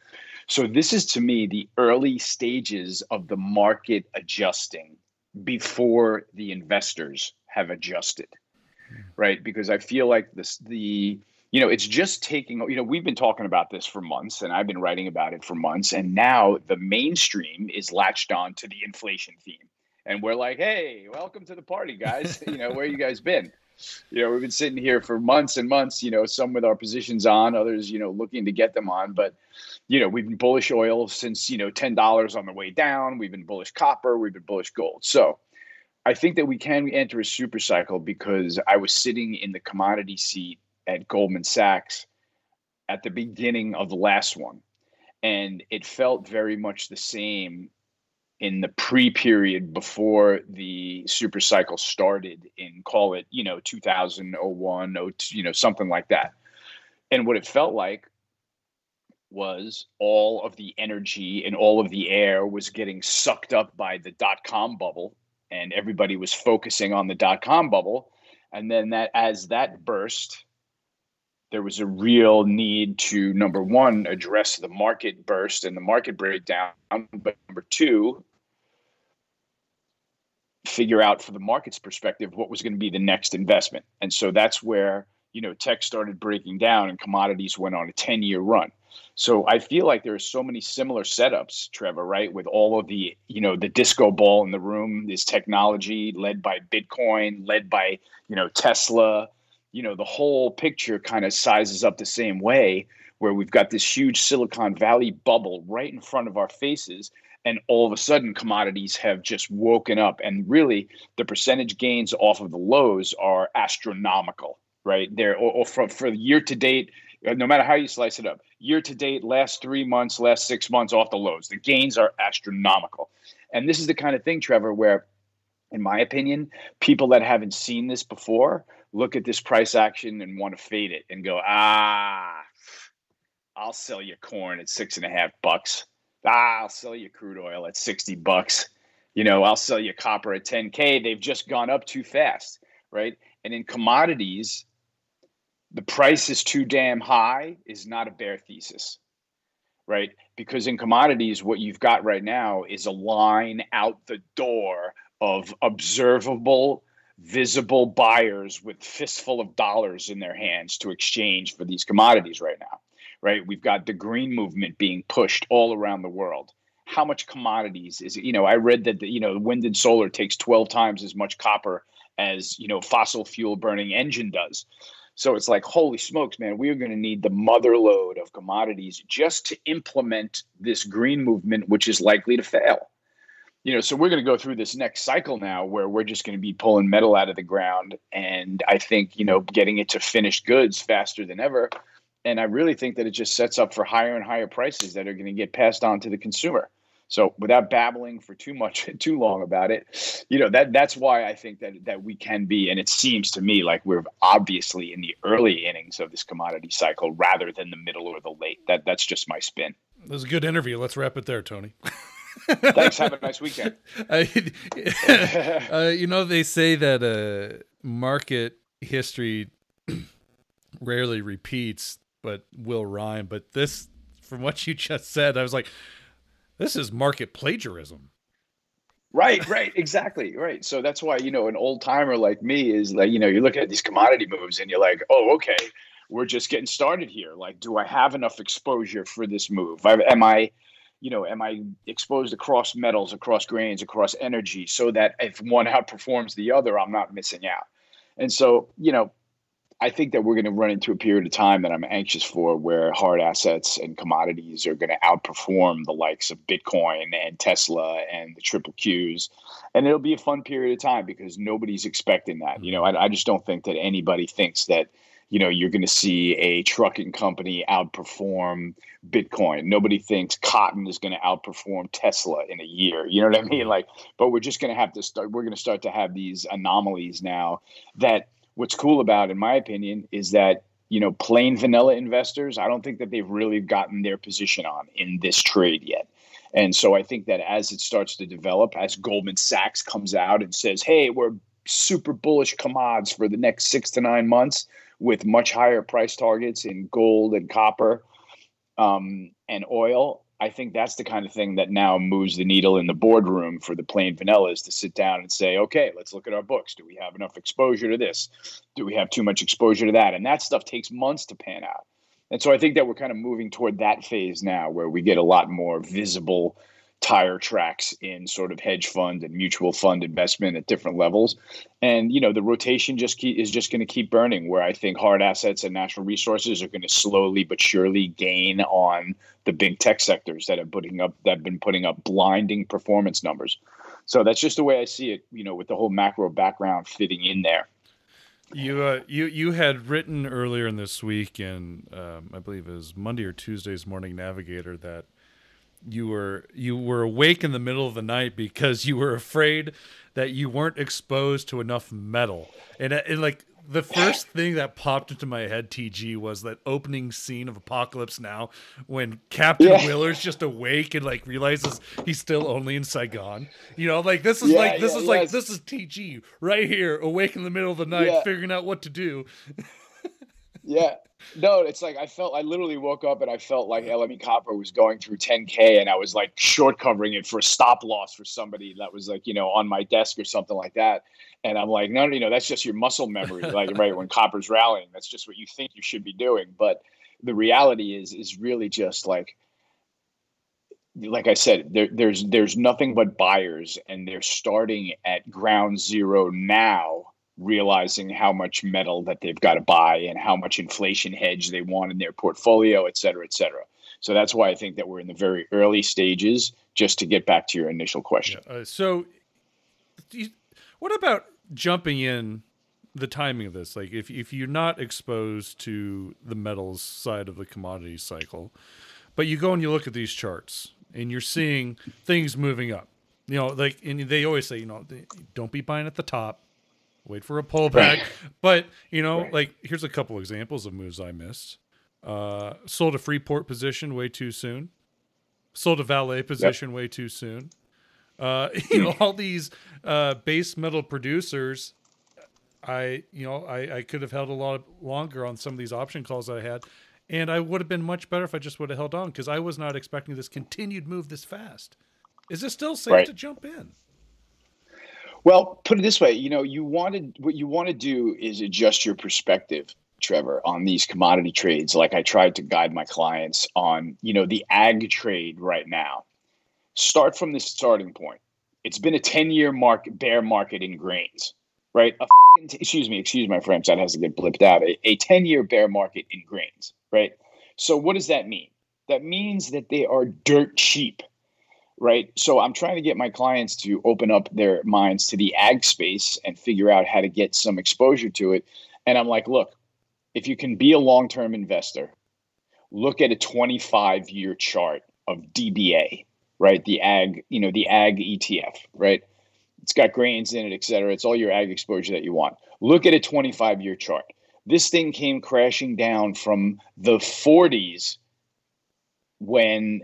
So, this is to me the early stages of the market adjusting before the investors have adjusted, right? Because I feel like this, the, you know, it's just taking, you know, we've been talking about this for months and I've been writing about it for months. And now the mainstream is latched on to the inflation theme. And we're like, hey, welcome to the party, guys. you know, where you guys been? You know, we've been sitting here for months and months, you know, some with our positions on, others, you know, looking to get them on. But, you know, we've been bullish oil since, you know, $10 on the way down. We've been bullish copper. We've been bullish gold. So, I think that we can enter a super cycle because I was sitting in the commodity seat at Goldman Sachs at the beginning of the last one. And it felt very much the same in the pre-period before the super cycle started in call it, you know, 2001, you know, something like that. And what it felt like was all of the energy and all of the air was getting sucked up by the dot com bubble and everybody was focusing on the dot com bubble. And then that as that burst, there was a real need to number one address the market burst and the market breakdown, but number two, figure out for the market's perspective what was going to be the next investment. And so that's where you know tech started breaking down and commodities went on a 10 year run so I feel like there are so many similar setups, Trevor, right? With all of the, you know, the disco ball in the room, this technology led by Bitcoin, led by, you know, Tesla, you know, the whole picture kind of sizes up the same way where we've got this huge Silicon Valley bubble right in front of our faces. And all of a sudden, commodities have just woken up. And really, the percentage gains off of the lows are astronomical, right? They're, or, or for, for year to date, uh, no matter how you slice it up. Year to date, last three months, last six months off the lows. The gains are astronomical. And this is the kind of thing, Trevor, where, in my opinion, people that haven't seen this before look at this price action and want to fade it and go, ah, I'll sell you corn at six and a half bucks. Ah, I'll sell you crude oil at 60 bucks. You know, I'll sell you copper at 10K. They've just gone up too fast, right? And in commodities, the price is too damn high is not a bear thesis, right? Because in commodities, what you've got right now is a line out the door of observable, visible buyers with fistful of dollars in their hands to exchange for these commodities right now, right? We've got the green movement being pushed all around the world. How much commodities is it? You know, I read that the, you know wind and solar takes 12 times as much copper as you know fossil fuel burning engine does. So it's like, holy smokes, man, we are going to need the mother lode of commodities just to implement this green movement, which is likely to fail. You know, so we're going to go through this next cycle now where we're just going to be pulling metal out of the ground. And I think, you know, getting it to finished goods faster than ever. And I really think that it just sets up for higher and higher prices that are going to get passed on to the consumer. So without babbling for too much, too long about it, you know that that's why I think that that we can be, and it seems to me like we're obviously in the early innings of this commodity cycle rather than the middle or the late. That that's just my spin. That was a good interview. Let's wrap it there, Tony. Thanks. Have a nice weekend. uh, you know, they say that uh, market history rarely repeats, but will rhyme. But this, from what you just said, I was like, this is market plagiarism. Right, right, exactly, right. So that's why you know an old timer like me is like you know you're looking at these commodity moves and you're like, oh, okay, we're just getting started here. Like, do I have enough exposure for this move? Am I, you know, am I exposed across metals, across grains, across energy, so that if one outperforms the other, I'm not missing out. And so, you know, I think that we're going to run into a period of time that I'm anxious for where hard assets and commodities are going to outperform the likes of Bitcoin and Tesla and the triple Qs. And it'll be a fun period of time because nobody's expecting that. You know, I, I just don't think that anybody thinks that, you know, you're going to see a trucking company outperform Bitcoin. Nobody thinks cotton is going to outperform Tesla in a year. You know what I mean? Mm-hmm. Like, but we're just going to have to start, we're going to start to have these anomalies now that what's cool about, in my opinion, is that you know, plain vanilla investors, I don't think that they've really gotten their position on in this trade yet. And so I think that as it starts to develop, as Goldman Sachs comes out and says, hey, we're super bullish commods for the next six to nine months with much higher price targets in gold and copper um, and oil, I think that's the kind of thing that now moves the needle in the boardroom for the plain vanillas to sit down and say, okay, let's look at our books. Do we have enough exposure to this? Do we have too much exposure to that? And that stuff takes months to pan out. And so I think that we're kind of moving toward that phase now where we get a lot more visible tire tracks in sort of hedge fund and mutual fund investment at different levels. And you know the rotation just keep, is just going to keep burning where i think hard assets and natural resources are going to slowly but surely gain on the big tech sectors that have putting up that have been putting up blinding performance numbers. So that's just the way i see it you know with the whole macro background fitting in there. You uh, you you had written earlier in this week in um, I believe it was Monday or Tuesday's Morning Navigator that you were you were awake in the middle of the night because you were afraid that you weren't exposed to enough metal. And, uh, and like the first thing that popped into my head tg was that opening scene of apocalypse now when captain yeah. Willard's just awake and like realizes he's still only in saigon. You know like this is yeah, like this yeah, is like this is tg right here awake in the middle of the night figuring out what to do yeah no, it's like I felt I literally woke up and I felt like LME Copper was going through 10K and I was like short covering it for a stop loss for somebody that was like, you know, on my desk or something like that. And I'm like, no, no, you know, that's just your muscle memory. Like, right, when copper's rallying, that's just what you think you should be doing. But the reality is, is really just like, like I said, there, there's there's nothing but buyers, and they're starting at ground zero now realizing how much metal that they've got to buy and how much inflation hedge they want in their portfolio, et cetera, et cetera. So that's why I think that we're in the very early stages. Just to get back to your initial question. Yeah, uh, so, you, what about jumping in the timing of this? Like, if if you're not exposed to the metals side of the commodity cycle, but you go and you look at these charts and you're seeing things moving up. You know, like and they always say, you know, don't be buying at the top wait for a pullback. But you know, right. like here's a couple examples of moves I missed. Uh, sold a Freeport position way too soon. Sold a Vale position yep. way too soon. Uh, you know, all these uh, base metal producers. I, you know, I, I could have held a lot longer on some of these option calls I had, and I would have been much better if I just would have held on because I was not expecting this continued move this fast. Is it still safe right. to jump in? Well, put it this way, you know, you wanted what you want to do is adjust your perspective, Trevor, on these commodity trades. Like I tried to guide my clients on, you know, the ag trade right now. Start from the starting point. It's been a 10-year market bear market in grains, right? Excuse me, excuse my French, that has to get blipped out. A, a 10-year bear market in grains, right? So what does that mean? That means that they are dirt cheap right? So I'm trying to get my clients to open up their minds to the ag space and figure out how to get some exposure to it. And I'm like, look, if you can be a long term investor, look at a 25 year chart of DBA, right? The ag, you know, the ag ETF, right? It's got grains in it, et cetera. It's all your ag exposure that you want. Look at a 25 year chart. This thing came crashing down from the 40s when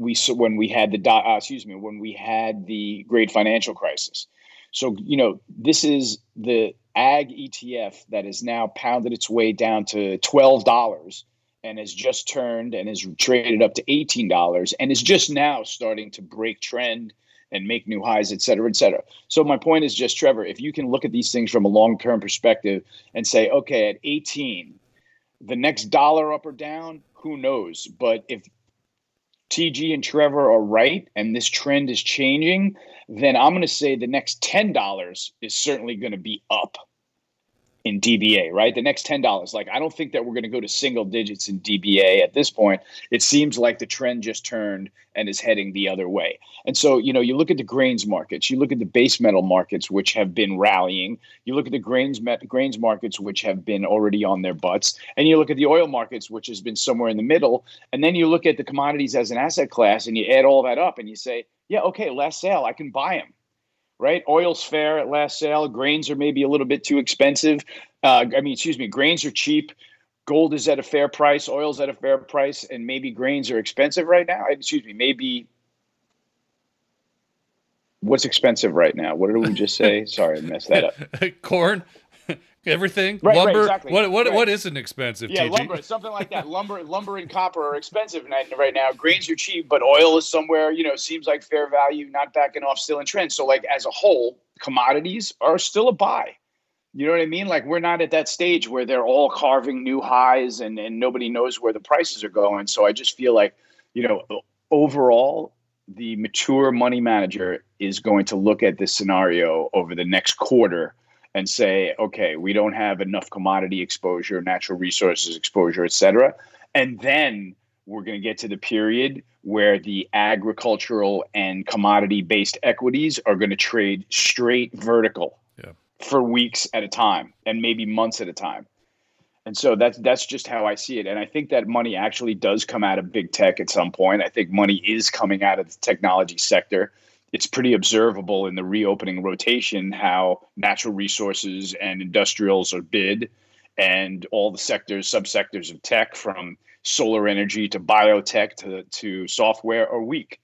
we when we had the uh, excuse me when we had the great financial crisis. So you know this is the ag ETF that has now pounded its way down to twelve dollars and has just turned and has traded up to eighteen dollars and is just now starting to break trend and make new highs, et cetera, et cetera. So my point is just, Trevor, if you can look at these things from a long-term perspective and say, okay, at 18, the next dollar up or down, who knows? But if TG and Trevor are right and this trend is changing, then I'm going to say the next $10 is certainly going to be up in DBA, right? The next $10. Like, I don't think that we're going to go to single digits in DBA at this point. It seems like the trend just turned and is heading the other way. And so, you know, you look at the grains markets, you look at the base metal markets, which have been rallying, you look at the grains, grains markets, which have been already on their butts, and you look at the oil markets, which has been somewhere in the middle. And then you look at the commodities as an asset class and you add all that up and you say, yeah, okay, last sale, I can buy them right? Oil's fair at last sale. Grains are maybe a little bit too expensive. Uh, I mean, excuse me, grains are cheap. gold is at a fair price, oil's at a fair price, and maybe grains are expensive right now. Excuse me, maybe what's expensive right now? What did we just say? Sorry, I messed that up. Corn, everything, right, lumber. Right, exactly. What what right. what isn't expensive? Yeah, TG? lumber, something like that. lumber, lumber, and copper are expensive right now. Grains are cheap, but oil is somewhere. You know, seems like fair value, not backing off, still in trend. So, like as a whole, commodities are still a buy. You know what I mean? Like we're not at that stage where they're all carving new highs and, and nobody knows where the prices are going. So I just feel like, you know, overall, the mature money manager is going to look at this scenario over the next quarter and say, okay, we don't have enough commodity exposure, natural resources exposure, et cetera. And then we're going to get to the period where the agricultural and commodity based equities are going to trade straight vertical Yeah. for weeks at a time and maybe months at a time. And so that's that's just how I see it. And I think that money actually does come out of big tech at some point. I think money is coming out of the technology sector. It's pretty observable in the reopening rotation how natural resources and industrials are bid and all the sectors, subsectors of tech from solar energy to biotech to, to software are weak.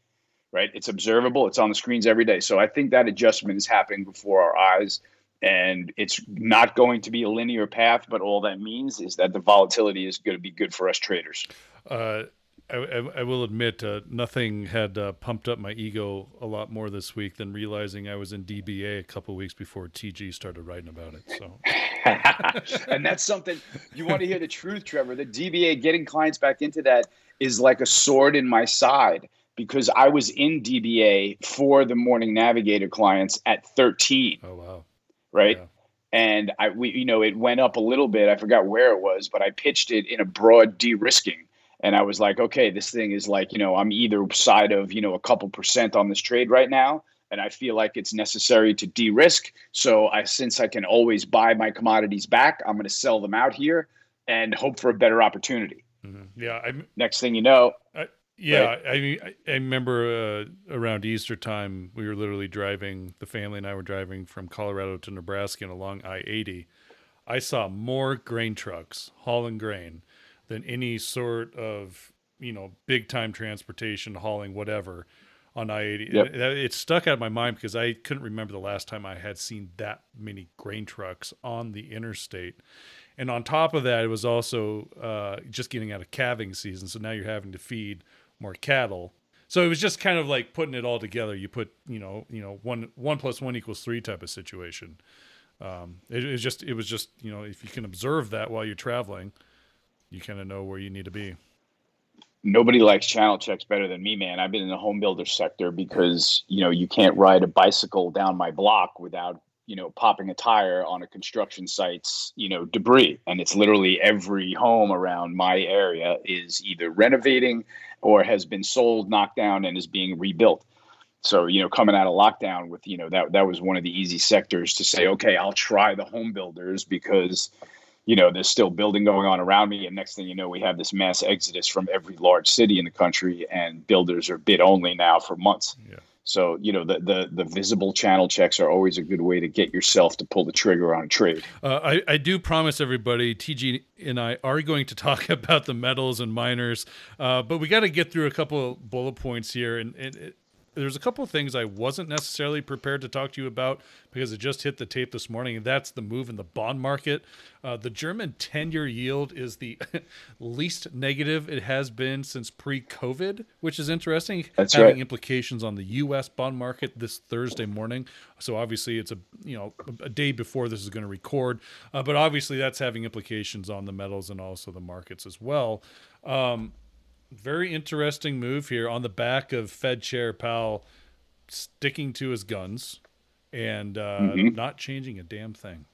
Right? It's observable, it's on the screens every day. So I think that adjustment is happening before our eyes and it's not going to be a linear path but all that means is that the volatility is going to be good for us traders Uh, I, I, I will admit, uh, nothing had uh, pumped up my ego a lot more this week than realizing I was in DBA a couple weeks before TG started writing about it. So, and that's something you want to hear the truth trevor the dba getting clients back into that is like a sword in my side because i was in dba for the morning navigator clients at 13 oh wow, right Yeah. and i we you know it went up a little bit i forgot where it was but i pitched it in a broad de-risking and i was like okay this thing is like you know i'm either side of you know a couple percent on this trade right now and i feel like it's necessary to de-risk so i since i can always buy my commodities back i'm going to sell them out here and hope for a better opportunity Mhm. yeah. I next thing you know Yeah, I mean, I, I remember uh, around Easter time, we were literally driving. The family and I were driving from Colorado to Nebraska and along I eighty. I saw more grain trucks hauling grain than any sort of you know big time transportation hauling whatever on I eighty. Yep. It, it stuck out of my mind because I couldn't remember the last time I had seen that many grain trucks on the interstate. And on top of that, it was also uh, just getting out of calving season. So now you're having to feed more cattle. So it was just kind of like putting it all together. You put, you know, you know, one one plus one equals three type of situation. Um, it, it was just, it was just, you know, if you can observe that while you're traveling, you kind of know where you need to be. nobody likes channel checks better than me, man. I've been in the home builder sector because you know you can't ride a bicycle down my block without you know popping a tire on a construction site's you know debris, and it's literally every home around my area is either renovating or has been sold, knocked down, and is being rebuilt. So you know, coming out of lockdown with you know that that was one of the easy sectors to say, okay, I'll try the home builders because you know, there's still building going on around me. And next thing you know, we have this mass exodus from every large city in the country, and builders are bid only now for months. Yeah. So, you know, the, the the visible channel checks are always a good way to get yourself to pull the trigger on a trade. Uh, I, I do promise everybody, TG and I are going to talk about the metals and miners, uh, but we got to get through a couple of bullet points here. And, and there's a couple of things I wasn't necessarily prepared to talk to you about because it just hit the tape this morning, and that's the move in the bond market. Uh, the German 10 year yield is the least negative it has been since pre COVID, which is interesting. That's having right. implications on the U.S. bond market this Thursday morning. So obviously, it's a you know a day before this is going to record, uh, but obviously that's having implications on the metals and also the markets as well. Um, very interesting move here on the back of Fed Chair Powell sticking to his guns and uh, Mhm. not changing a damn thing.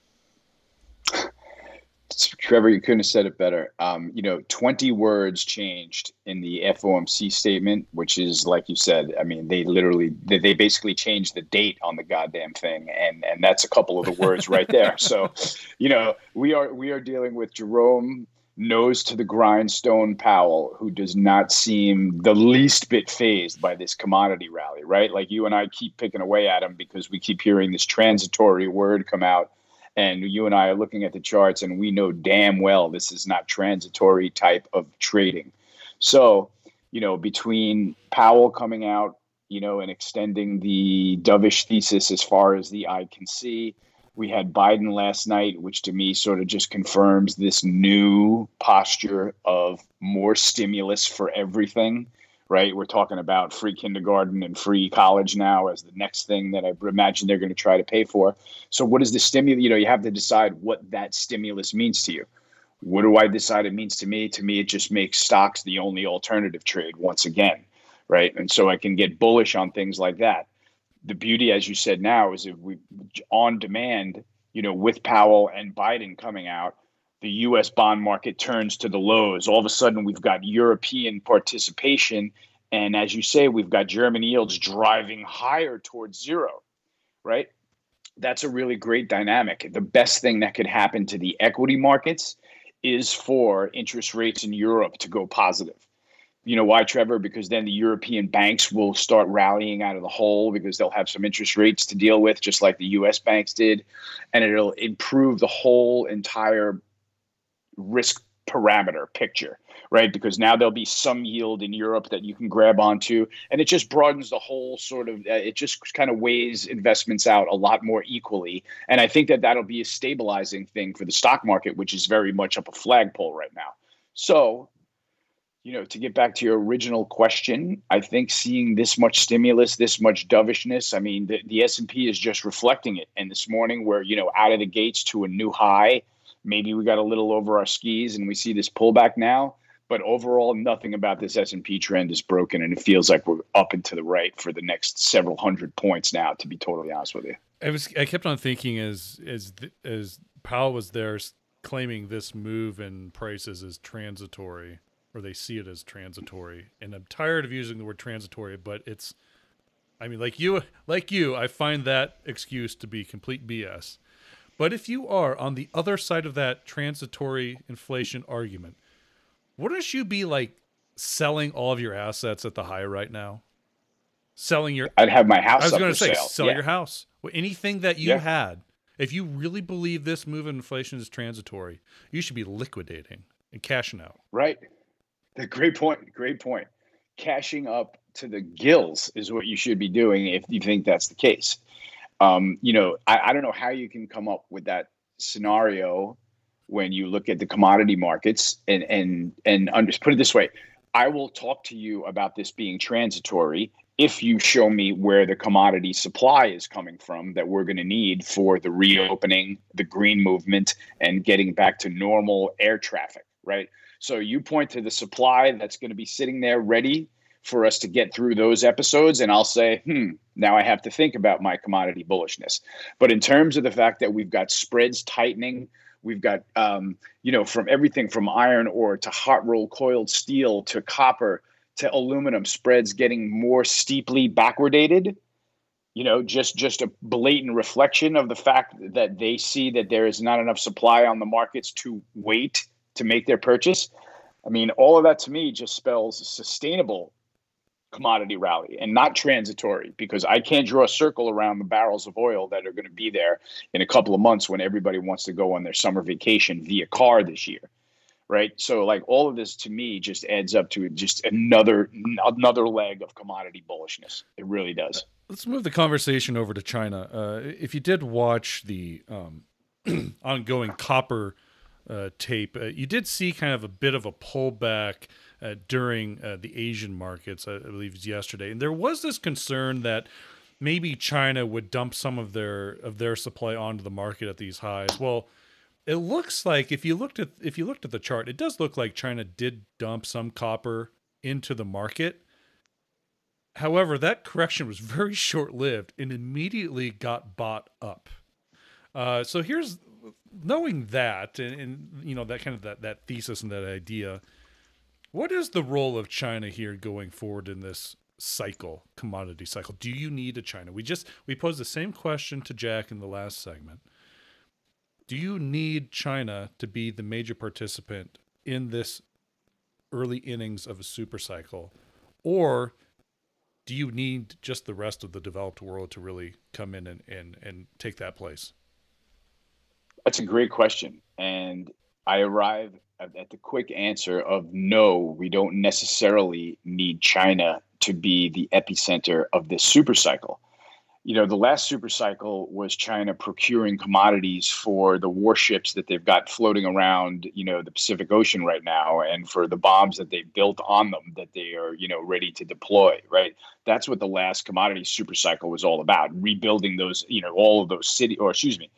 Trevor, you couldn't have said it better. Um, you know, 20 words changed in the FOMC statement, which is like you said. I mean, they literally they, they basically changed the date on the goddamn thing, and and that's a couple of the words right there. So, you know, we are we are dealing with Jerome nose to the grindstone Powell, who does not seem the least bit fazed by this commodity rally, right? Like you and I keep picking away at him because we keep hearing this transitory word come out And you and I are looking at the charts, and we know damn well this is not transitory type of trading. So, you know, between Powell coming out, you know, and extending the dovish thesis as far as the eye can see, we had Biden last night, which to me sort of just confirms this new posture of more stimulus for everything right? We're talking about free kindergarten and free college now as the next thing that I imagine they're going to try to pay for. So, what is the stimulus? You know, you have to decide what that stimulus means to you. What do I decide it means to me? To me, it just makes stocks the only alternative trade once again, right? And so I can get bullish on things like that. The beauty, as you said now, is if we on demand, you know, with Powell and Biden coming out, the US bond market turns to the lows. All of a sudden, we've got European participation. And as you say, we've got German yields driving higher towards zero, right? That's a really great dynamic. The best thing that could happen to the equity markets is for interest rates in Europe to go positive. You know why, Trevor? Because then the European banks will start rallying out of the hole because they'll have some interest rates to deal with, just like the US banks did. And it'll improve the whole entire risk parameter picture, right? Because now there'll be some yield in Europe that you can grab onto, and it just broadens the whole sort of. Uh, it just kind of weighs investments out a lot more equally, and I think that that'll be a stabilizing thing for the stock market, which is very much up a flagpole right now. So. You know, to get back to your original question, I think seeing this much stimulus, this much dovishness, I mean, the, the S&P is just reflecting it. And this morning, we're, you know, out of the gates to a new high. Maybe we got a little over our skis and we see this pullback now but overall nothing about this s&p trend is broken and it feels like we're up and to the right for the next several hundred points now to be totally honest with you. I was i kept on thinking as as as powell was there claiming this move in prices is transitory or they see it as transitory and i'm tired of using the word transitory but it's i mean like you like you i find that excuse to be complete bs but if you are on the other side of that transitory inflation argument, wouldn't you be like selling all of your assets at the high right now? Selling your I'd have my house. I was going to say sale. sell yeah. your house. Anything that you Yeah. had. If you really believe this move in inflation is transitory, you should be liquidating and cashing out. Right. The great point. Great point. Cashing up to the gills is what you should be doing if you think that's the case. Um, you know, I, I don't know how you can come up with that scenario when you look at the commodity markets and and and under, put it this way i will talk to you about this being transitory if you show me where the commodity supply is coming from that we're going to need for the reopening the green movement and getting back to normal air traffic right so you point to the supply that's going to be sitting there ready for us to get through those episodes and i'll say hmm now i have to think about my commodity bullishness. But in terms of the fact that we've got spreads tightening we've got um, you know from everything from iron ore to hot rolled coiled steel to copper to aluminum spreads getting more steeply backwardated you know just just a blatant reflection of the fact that they see that there is not enough supply on the markets to wait to make their purchase i mean all of that to me just spells sustainable commodity rally and not transitory because I can't draw a circle around the barrels of oil that are going to be there in a couple of months when everybody wants to go on their summer vacation via car this year. Right. So like all of this to me just adds up to just another another leg of commodity bullishness. It really does. Let's move the conversation over to China. Uh, if you did watch the um, ongoing copper uh, tape, uh, you did see kind of a bit of a pullback uh, during uh, the Asian markets, I believe it yesterday. And there was this concern that maybe China would dump some of their of their supply onto the market at these highs. Well, it looks like if you looked at if you looked at the chart, it does look like China did dump some copper into the market. However, that correction was very short lived and immediately got bought up. Uh, so here's knowing that and, and you know that kind of that, that thesis and that idea what is the role of China here going forward in this cycle, commodity cycle? Do you need a China? We just we posed the same question to Jack in the last segment. Do you need China to be the major participant in this early innings of a super cycle? Or do you need just the rest of the developed world to really come in and, and, and take that place? That's a great question. And I arrive at the quick answer of no, we don't necessarily need China to be the epicenter of this super cycle. You know, the last super cycle was China procuring commodities for the warships that they've got floating around, you know, the Pacific Ocean right now, and for the bombs that they built on them that they are, you know, ready to deploy, right? That's what the last commodity super cycle was all about, rebuilding those, you know, all of those city, or excuse me,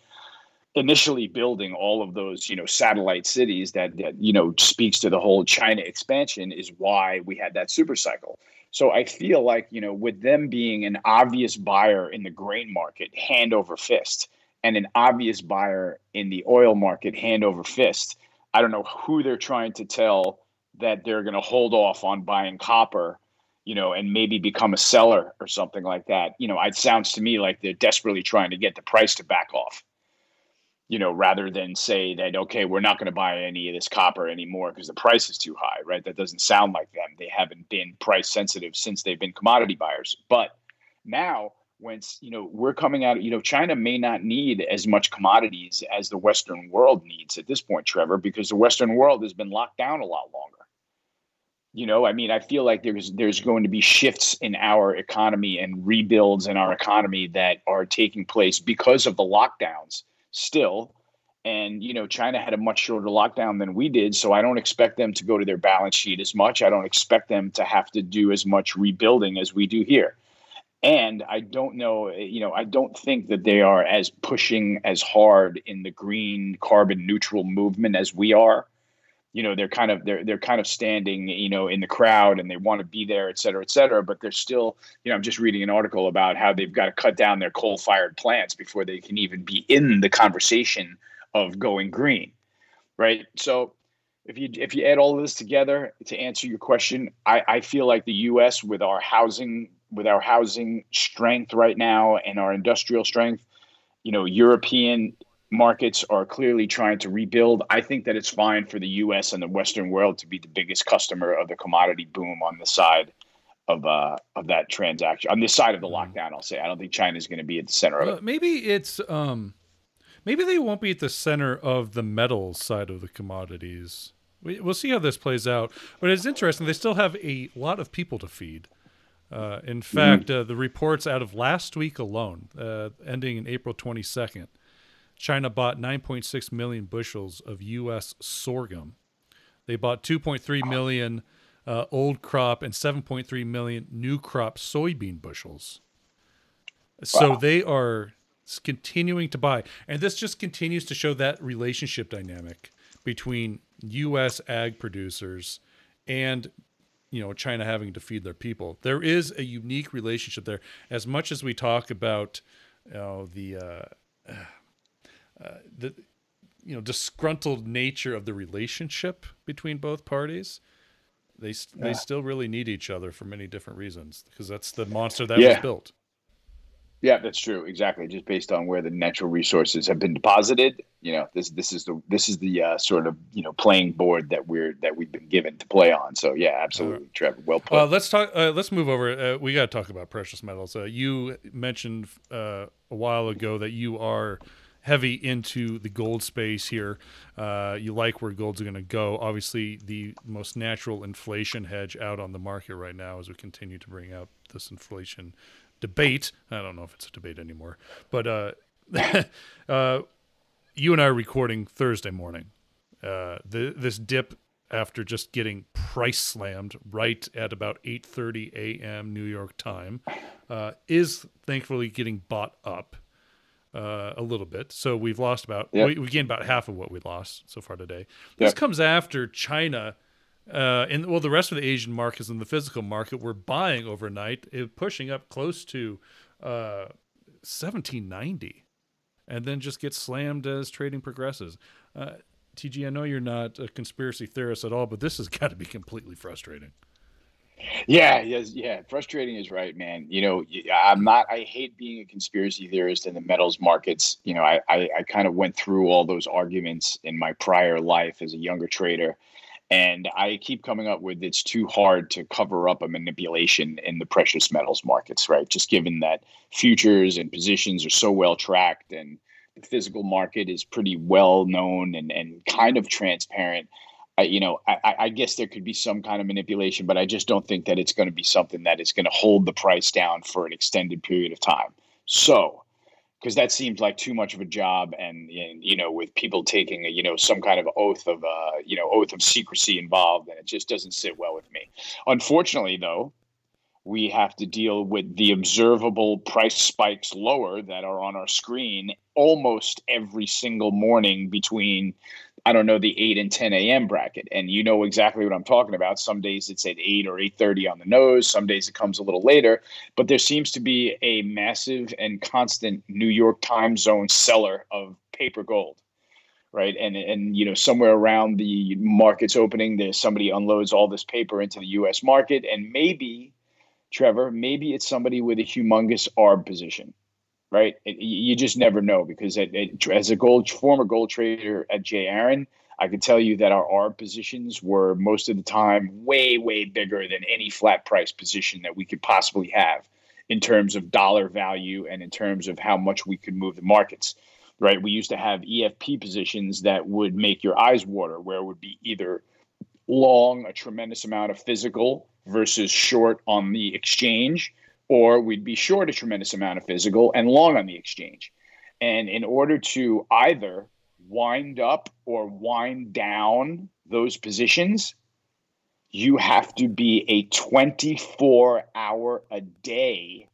initially building all of those you know satellite cities that, that you know speaks to the whole China expansion is why we had that super cycle. So I feel like you know with them being an obvious buyer in the grain market, hand over fist, and an obvious buyer in the oil market, hand over fist. I don't know who they're trying to tell that they're going to hold off on buying copper you know, and maybe become a seller or something like that. You know, it sounds to me like they're desperately trying to get the price to back off you know, rather than say that, okay, we're not going to buy any of this copper anymore because the price is too high, right? That doesn't sound like them. They haven't been price sensitive since they've been commodity buyers. But now, when, you know, we're coming out, you know, China may not need as much commodities as the Western world needs at this point, Trevor, because the Western world has been locked down a lot longer. You know, I mean, I feel like there's there's going to be shifts in our economy and rebuilds in our economy that are taking place because of the lockdowns still. And, you know, China had a much shorter lockdown than we did. So I don't expect them to go to their balance sheet as much. I don't expect them to have to do as much rebuilding as we do here. And I don't know, you know, I don't think that they are as pushing as hard in the green carbon neutral movement as we are you know they're kind of they're they're kind of standing you know in the crowd and they want to be there et cetera et cetera but they're still you know i'm just reading an article about how they've got to cut down their coal fired plants before they can even be in the conversation of going green right? So if you if you add all of this together to answer your question i i feel like the us with our housing with our housing strength right now and our industrial strength you know european markets are clearly trying to rebuild. I think that it's fine for the U.S. and the Western world to be the biggest customer of the commodity boom on the side of uh, of that transaction on this side of the mm-hmm. lockdown. I'll say I don't think China is going to be at the center of it. maybe it's um, maybe they won't be at the center of the metals side of the commodities. We, we'll see how this plays out. But it's interesting. They still have a lot of people to feed. Uh, in mm-hmm. fact, mm-hmm. uh, the reports out of last week alone, uh, ending in April 22nd, China bought 9.6 million bushels of U.S. sorghum. They bought 2.3 million uh, old crop and 7.3 million new crop soybean bushels. So wow. they are continuing to buy. And this just continues to show that relationship dynamic between U.S. ag producers and you know China having to feed their people. There is a unique relationship there. As much as we talk about you know, the uh, uh, the you know disgruntled nature of the relationship between both parties they yeah. they still really need each other for many different reasons because that's the monster that yeah. was built yeah that's true exactly just based on where the natural resources have been deposited you know this this is the this is the uh, sort of you know playing board that we're that we've been given to play on so yeah absolutely right. trevor well put well let's talk uh, let's move over uh, we got to talk about precious metals uh, you mentioned uh, a while ago that you are heavy into the gold space here. Uh, you like where gold's going to go. Obviously, the most natural inflation hedge out on the market right now as we continue to bring out this inflation debate. I don't know if it's a debate anymore, but uh, uh, you and I are recording Thursday morning. Uh, the, this dip after just getting price slammed right at about 8:30 a.m. New York time uh, is thankfully getting bought up uh, a little bit. So we've lost about yep. we, we, gained about half of what we lost so far today. This yep. comes after China uh, and well the rest of the Asian markets and the physical market were buying overnight, uh, pushing up close to uh, 1790, and then just gets slammed as trading progresses. Uh, TG, I know you're not a conspiracy theorist at all, but this has got to be completely frustrating. Yeah, yes, yeah. Frustrating is right, man. You know, I'm not. I hate being a conspiracy theorist in the metals markets. You know, I I, I kind of went through all those arguments in my prior life as a younger trader, and I keep coming up with it's too hard to cover up a manipulation in the precious metals markets, right? Just given that futures and positions are so well tracked and the physical market is pretty well known and, and kind of transparent. I, you know, I, I guess there could be some kind of manipulation, but I just don't think that it's going to be something that is going to hold the price down for an extended period of time. So, because that seems like too much of a job, and, and you know, with people taking a, you know some kind of oath of uh, you know oath of secrecy involved, and it just doesn't sit well with me. Unfortunately, though, we have to deal with the observable price spikes lower that are on our screen almost every single morning between I don't know the 8 and 10 a.m. bracket. And you know exactly what I'm talking about. Some days it's at 8 or 8:30 on the nose, some days it comes a little later, but there seems to be a massive and constant New York time zone seller of paper gold. Right. And and you know, somewhere around the market's opening, there's somebody unloads all this paper into the US market and maybe Trevor, maybe it's somebody with a humongous ARB position, right? It, you just never know because it, it, as a gold former gold trader at J. Aron, I can tell you that our ARB positions were most of the time way, way bigger than any flat price position that we could possibly have in terms of dollar value and in terms of how much we could move the markets. Right. We used to have EFP positions that would make your eyes water, where it would be either long, a tremendous amount of physical versus short on the exchange, or we'd be short a tremendous amount of physical and long on the exchange. And in order to either wind up or wind down those positions, you have to be a 24 hour a day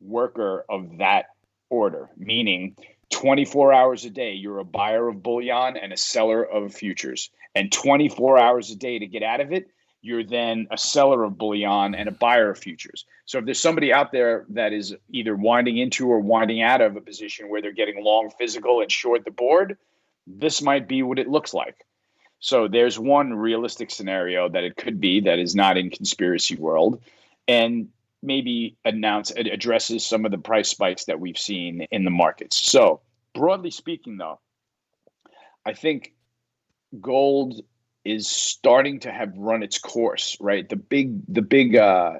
worker of that order, meaning 24 hours a day, you're a buyer of bullion and a seller of futures. And 24 hours a day to get out of it, you're then a seller of bullion and a buyer of futures. So if there's somebody out there that is either winding into or winding out of a position where they're getting long physical and short the board, this might be what it looks like. So there's one realistic scenario that it could be that is not in conspiracy world and maybe announce it addresses some of the price spikes that we've seen in the markets. So broadly speaking though, I think gold is starting to have run its course, right? The big, the big, uh,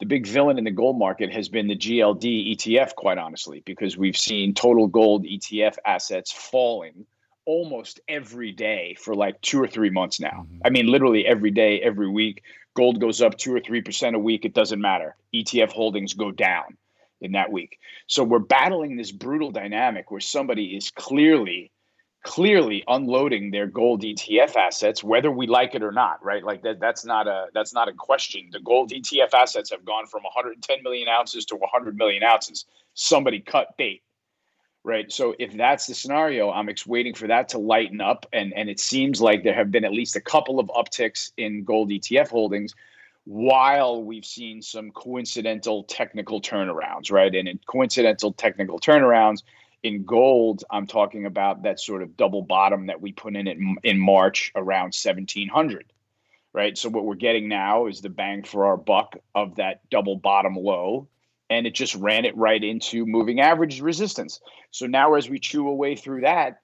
the big villain in the gold market has been the GLD ETF, quite honestly, because we've seen total gold ETF assets falling almost every day for like two or three months now. Mm-hmm. I mean, literally every day, every week, gold goes up two or three percent a week. It doesn't matter. ETF holdings go down in that week. So we're battling this brutal dynamic where somebody is clearly clearly unloading their gold ETF assets, whether we like it or not, right? Like that, that's not a that's not a question. The gold ETF assets have gone from 110 million ounces to 100 million ounces. Somebody cut bait, right? So if that's the scenario, I'm waiting for that to lighten up, and and it seems like there have been at least a couple of upticks in gold ETF holdings. While we've seen some coincidental technical turnarounds, right? And in coincidental technical turnarounds, in gold, I'm talking about that sort of double bottom that we put in it in March around 1700, right? So what we're getting now is the bang for our buck of that double bottom low, and it just ran it right into moving average resistance. So now as we chew away through that,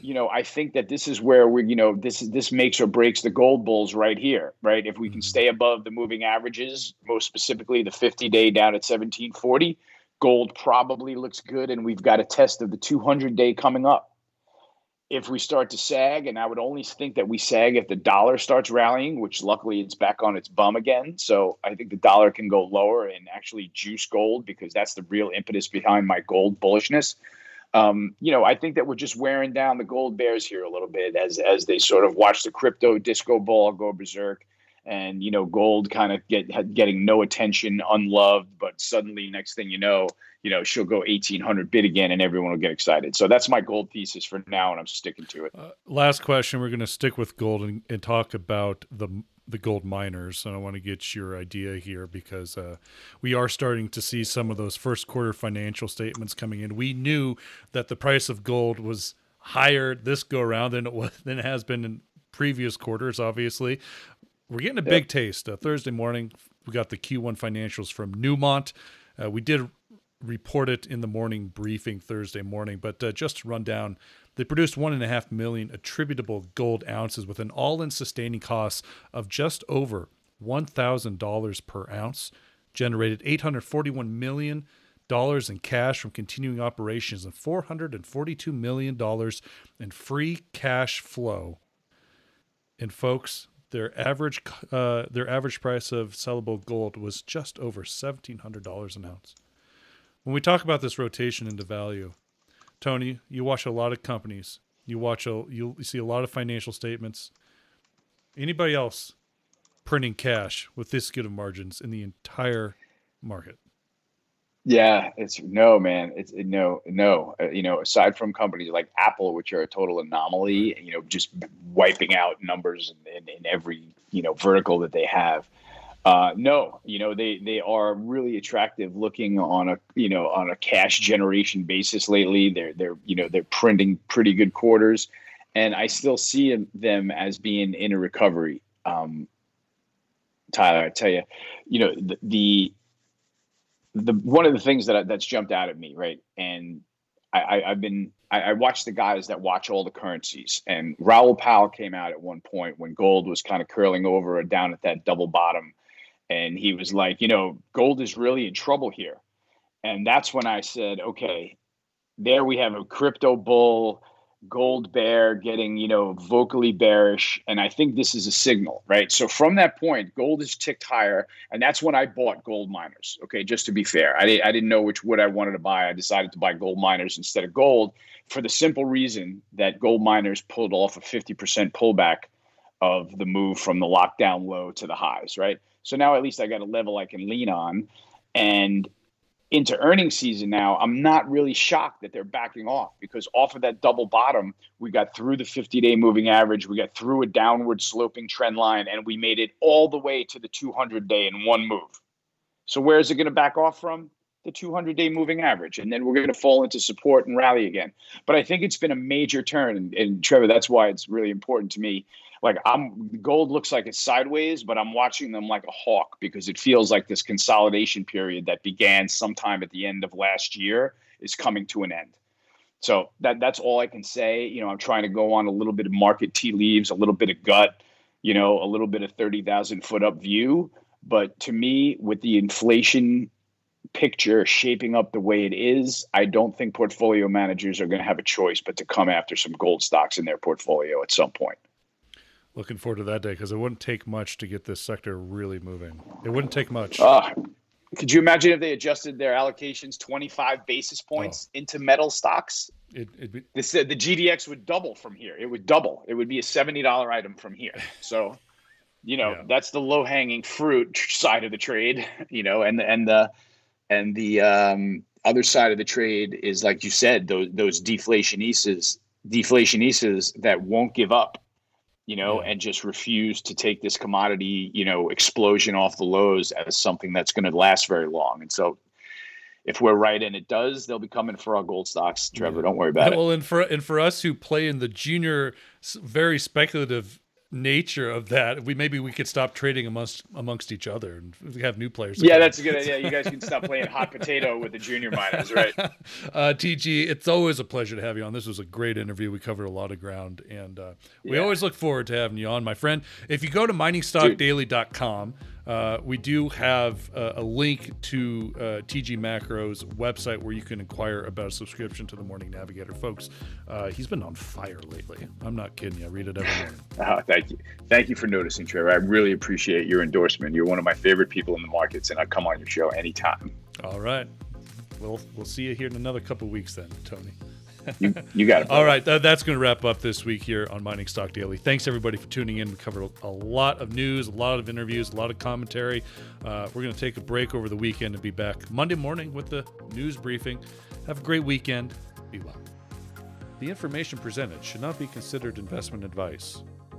you know, I think that this is where we, you know, this is this makes or breaks the gold bulls right here, right? If we can mm-hmm. stay above the moving averages, most specifically the 50 day down at 1740 Gold probably looks good, and we've got a test of the 200 day coming up. If we start to sag, and I would only think that we sag if the dollar starts rallying, which luckily it's back on its bum again. So I think the dollar can go lower and actually juice gold because that's the real impetus behind my gold bullishness. Um, you know, I think that we're just wearing down the gold bears here a little bit as as they sort of watch the crypto disco ball go berserk and you know gold kind of get getting no attention unloved but suddenly next thing you know you know she'll go 1800 bid again and everyone will get excited. So that's my gold thesis for now and i'm sticking to it. Uh, last question we're going to stick with gold and, and, talk about the the gold miners and i want to get your idea here because uh, we are starting to see some of those first quarter financial statements coming in. We knew that the price of gold was higher this go around than it was than it has been in previous quarters obviously we're getting a big taste. Uh, Thursday morning, we got the Q1 financials from Newmont. Uh, we did report it in the morning briefing Thursday morning, but uh, just to run down, they produced one and a half million attributable gold ounces with an all-in sustaining cost of just over one thousand dollars per ounce. Generated eight hundred forty-one million dollars in cash from continuing operations and 442 million dollars in free cash flow. And folks, their average uh, their average price of sellable gold was just over seventeen hundred dollars an ounce. When we talk about this rotation into value, Tony, you watch a lot of companies. You watch a you see a lot of financial statements. Anybody else printing cash with this good of margins in the entire market? Yeah, it's no man. It's no, no. Uh, you know, aside from companies like Apple, which are a total anomaly, you know, just wiping out numbers in, in, in every you know vertical that they have. Uh, no, you know they they are really attractive looking on a you know on a cash generation basis lately. They're they're you know they're printing pretty good quarters, and I still see them as being in a recovery. Um, Tyler, I tell you, you know the, the the one of the things that that's jumped out at me, right? And I, have been I, I watched the guys that watch all the currencies, and Raoul Pal came out at one point when gold was kind of curling over down at that double bottom, and he was like, you know, gold is really in trouble here, and that's when I said, okay, there we have a crypto bull gold bear getting you know vocally bearish and i think this is a signal right? So from that point gold has ticked higher and that's when i bought gold miners okay just to be fair. I, I didn't know which wood i wanted to buy. I decided to buy gold miners instead of gold for the simple reason that gold miners pulled off a 50% pullback of the move from the lockdown low to the highs right? So now at least i got a level i can lean on and into earnings season now, I'm not really shocked that they're backing off because off of that double bottom, we got through the 50 day moving average, we got through a downward sloping trend line, and we made it all the way to the 200 day in one move. So, where is it going to back off from? The 200 day moving average. And then we're going to fall into support and rally again. But I think it's been a major turn. And, and Trevor, that's why it's really important to me like I'm gold looks like it's sideways, but I'm watching them like a hawk because it feels like this consolidation period that began sometime at the end of last year is coming to an end. So that that's all I can say. You know, I'm trying to go on a little bit of market tea leaves, a little bit of gut, you know, a little bit of 30,000 foot up view. But to me, with the inflation picture shaping up the way it is, I don't think portfolio managers are going to have a choice but to come after some gold stocks in their portfolio at some point looking forward to that day because it wouldn't take much to get this sector really moving. It wouldn't take much. Uh, could you imagine if they adjusted their allocations 25 basis points oh. into metal stocks? It, be, this, uh, the GDX would double from here. It would double. It would be a $70 item from here. So, you know, yeah. that's the low hanging fruit side of the trade, you know, and, and the, and the, um, other side of the trade is like you said, those, those deflationistas, deflationistas that won't give up you know, and just refuse to take this commodity, you know, explosion off the lows as something that's going to last very long. And so, if we're right and it does, they'll be coming for our gold stocks, Trevor. Don't worry about well, it. Well, and for and for us who play in the junior, very speculative nature of that, we maybe we could stop trading amongst amongst each other and have new players. Yeah, that's a good idea. You guys can stop playing hot potato with the junior miners, right? uh, TG, it's always a pleasure to have you on. This was a great interview. We covered a lot of ground, and uh, we yeah. always look forward to having you on, my friend. If you go to miningstockdaily.com. Uh, we do have a, a link to uh, TG Macro's website where you can inquire about a subscription to the Morning Navigator. Folks, uh, he's been on fire lately. I'm not kidding you. I read it every morning. oh, thank you. Thank you for noticing, Trevor. I really appreciate your endorsement. You're one of my favorite people in the markets, and I come on your show anytime. All right. We'll, we'll see you here in another couple weeks then, Tony you, you got it. All right, th- that's going to wrap up this week here on Mining Stock Daily. Thanks everybody for tuning in. We covered a lot of news, a lot of interviews, a lot of commentary. Uh, we're going to take a break over the weekend and be back Monday morning with the news briefing. Have a great weekend. Be well. The information presented should not be considered investment advice.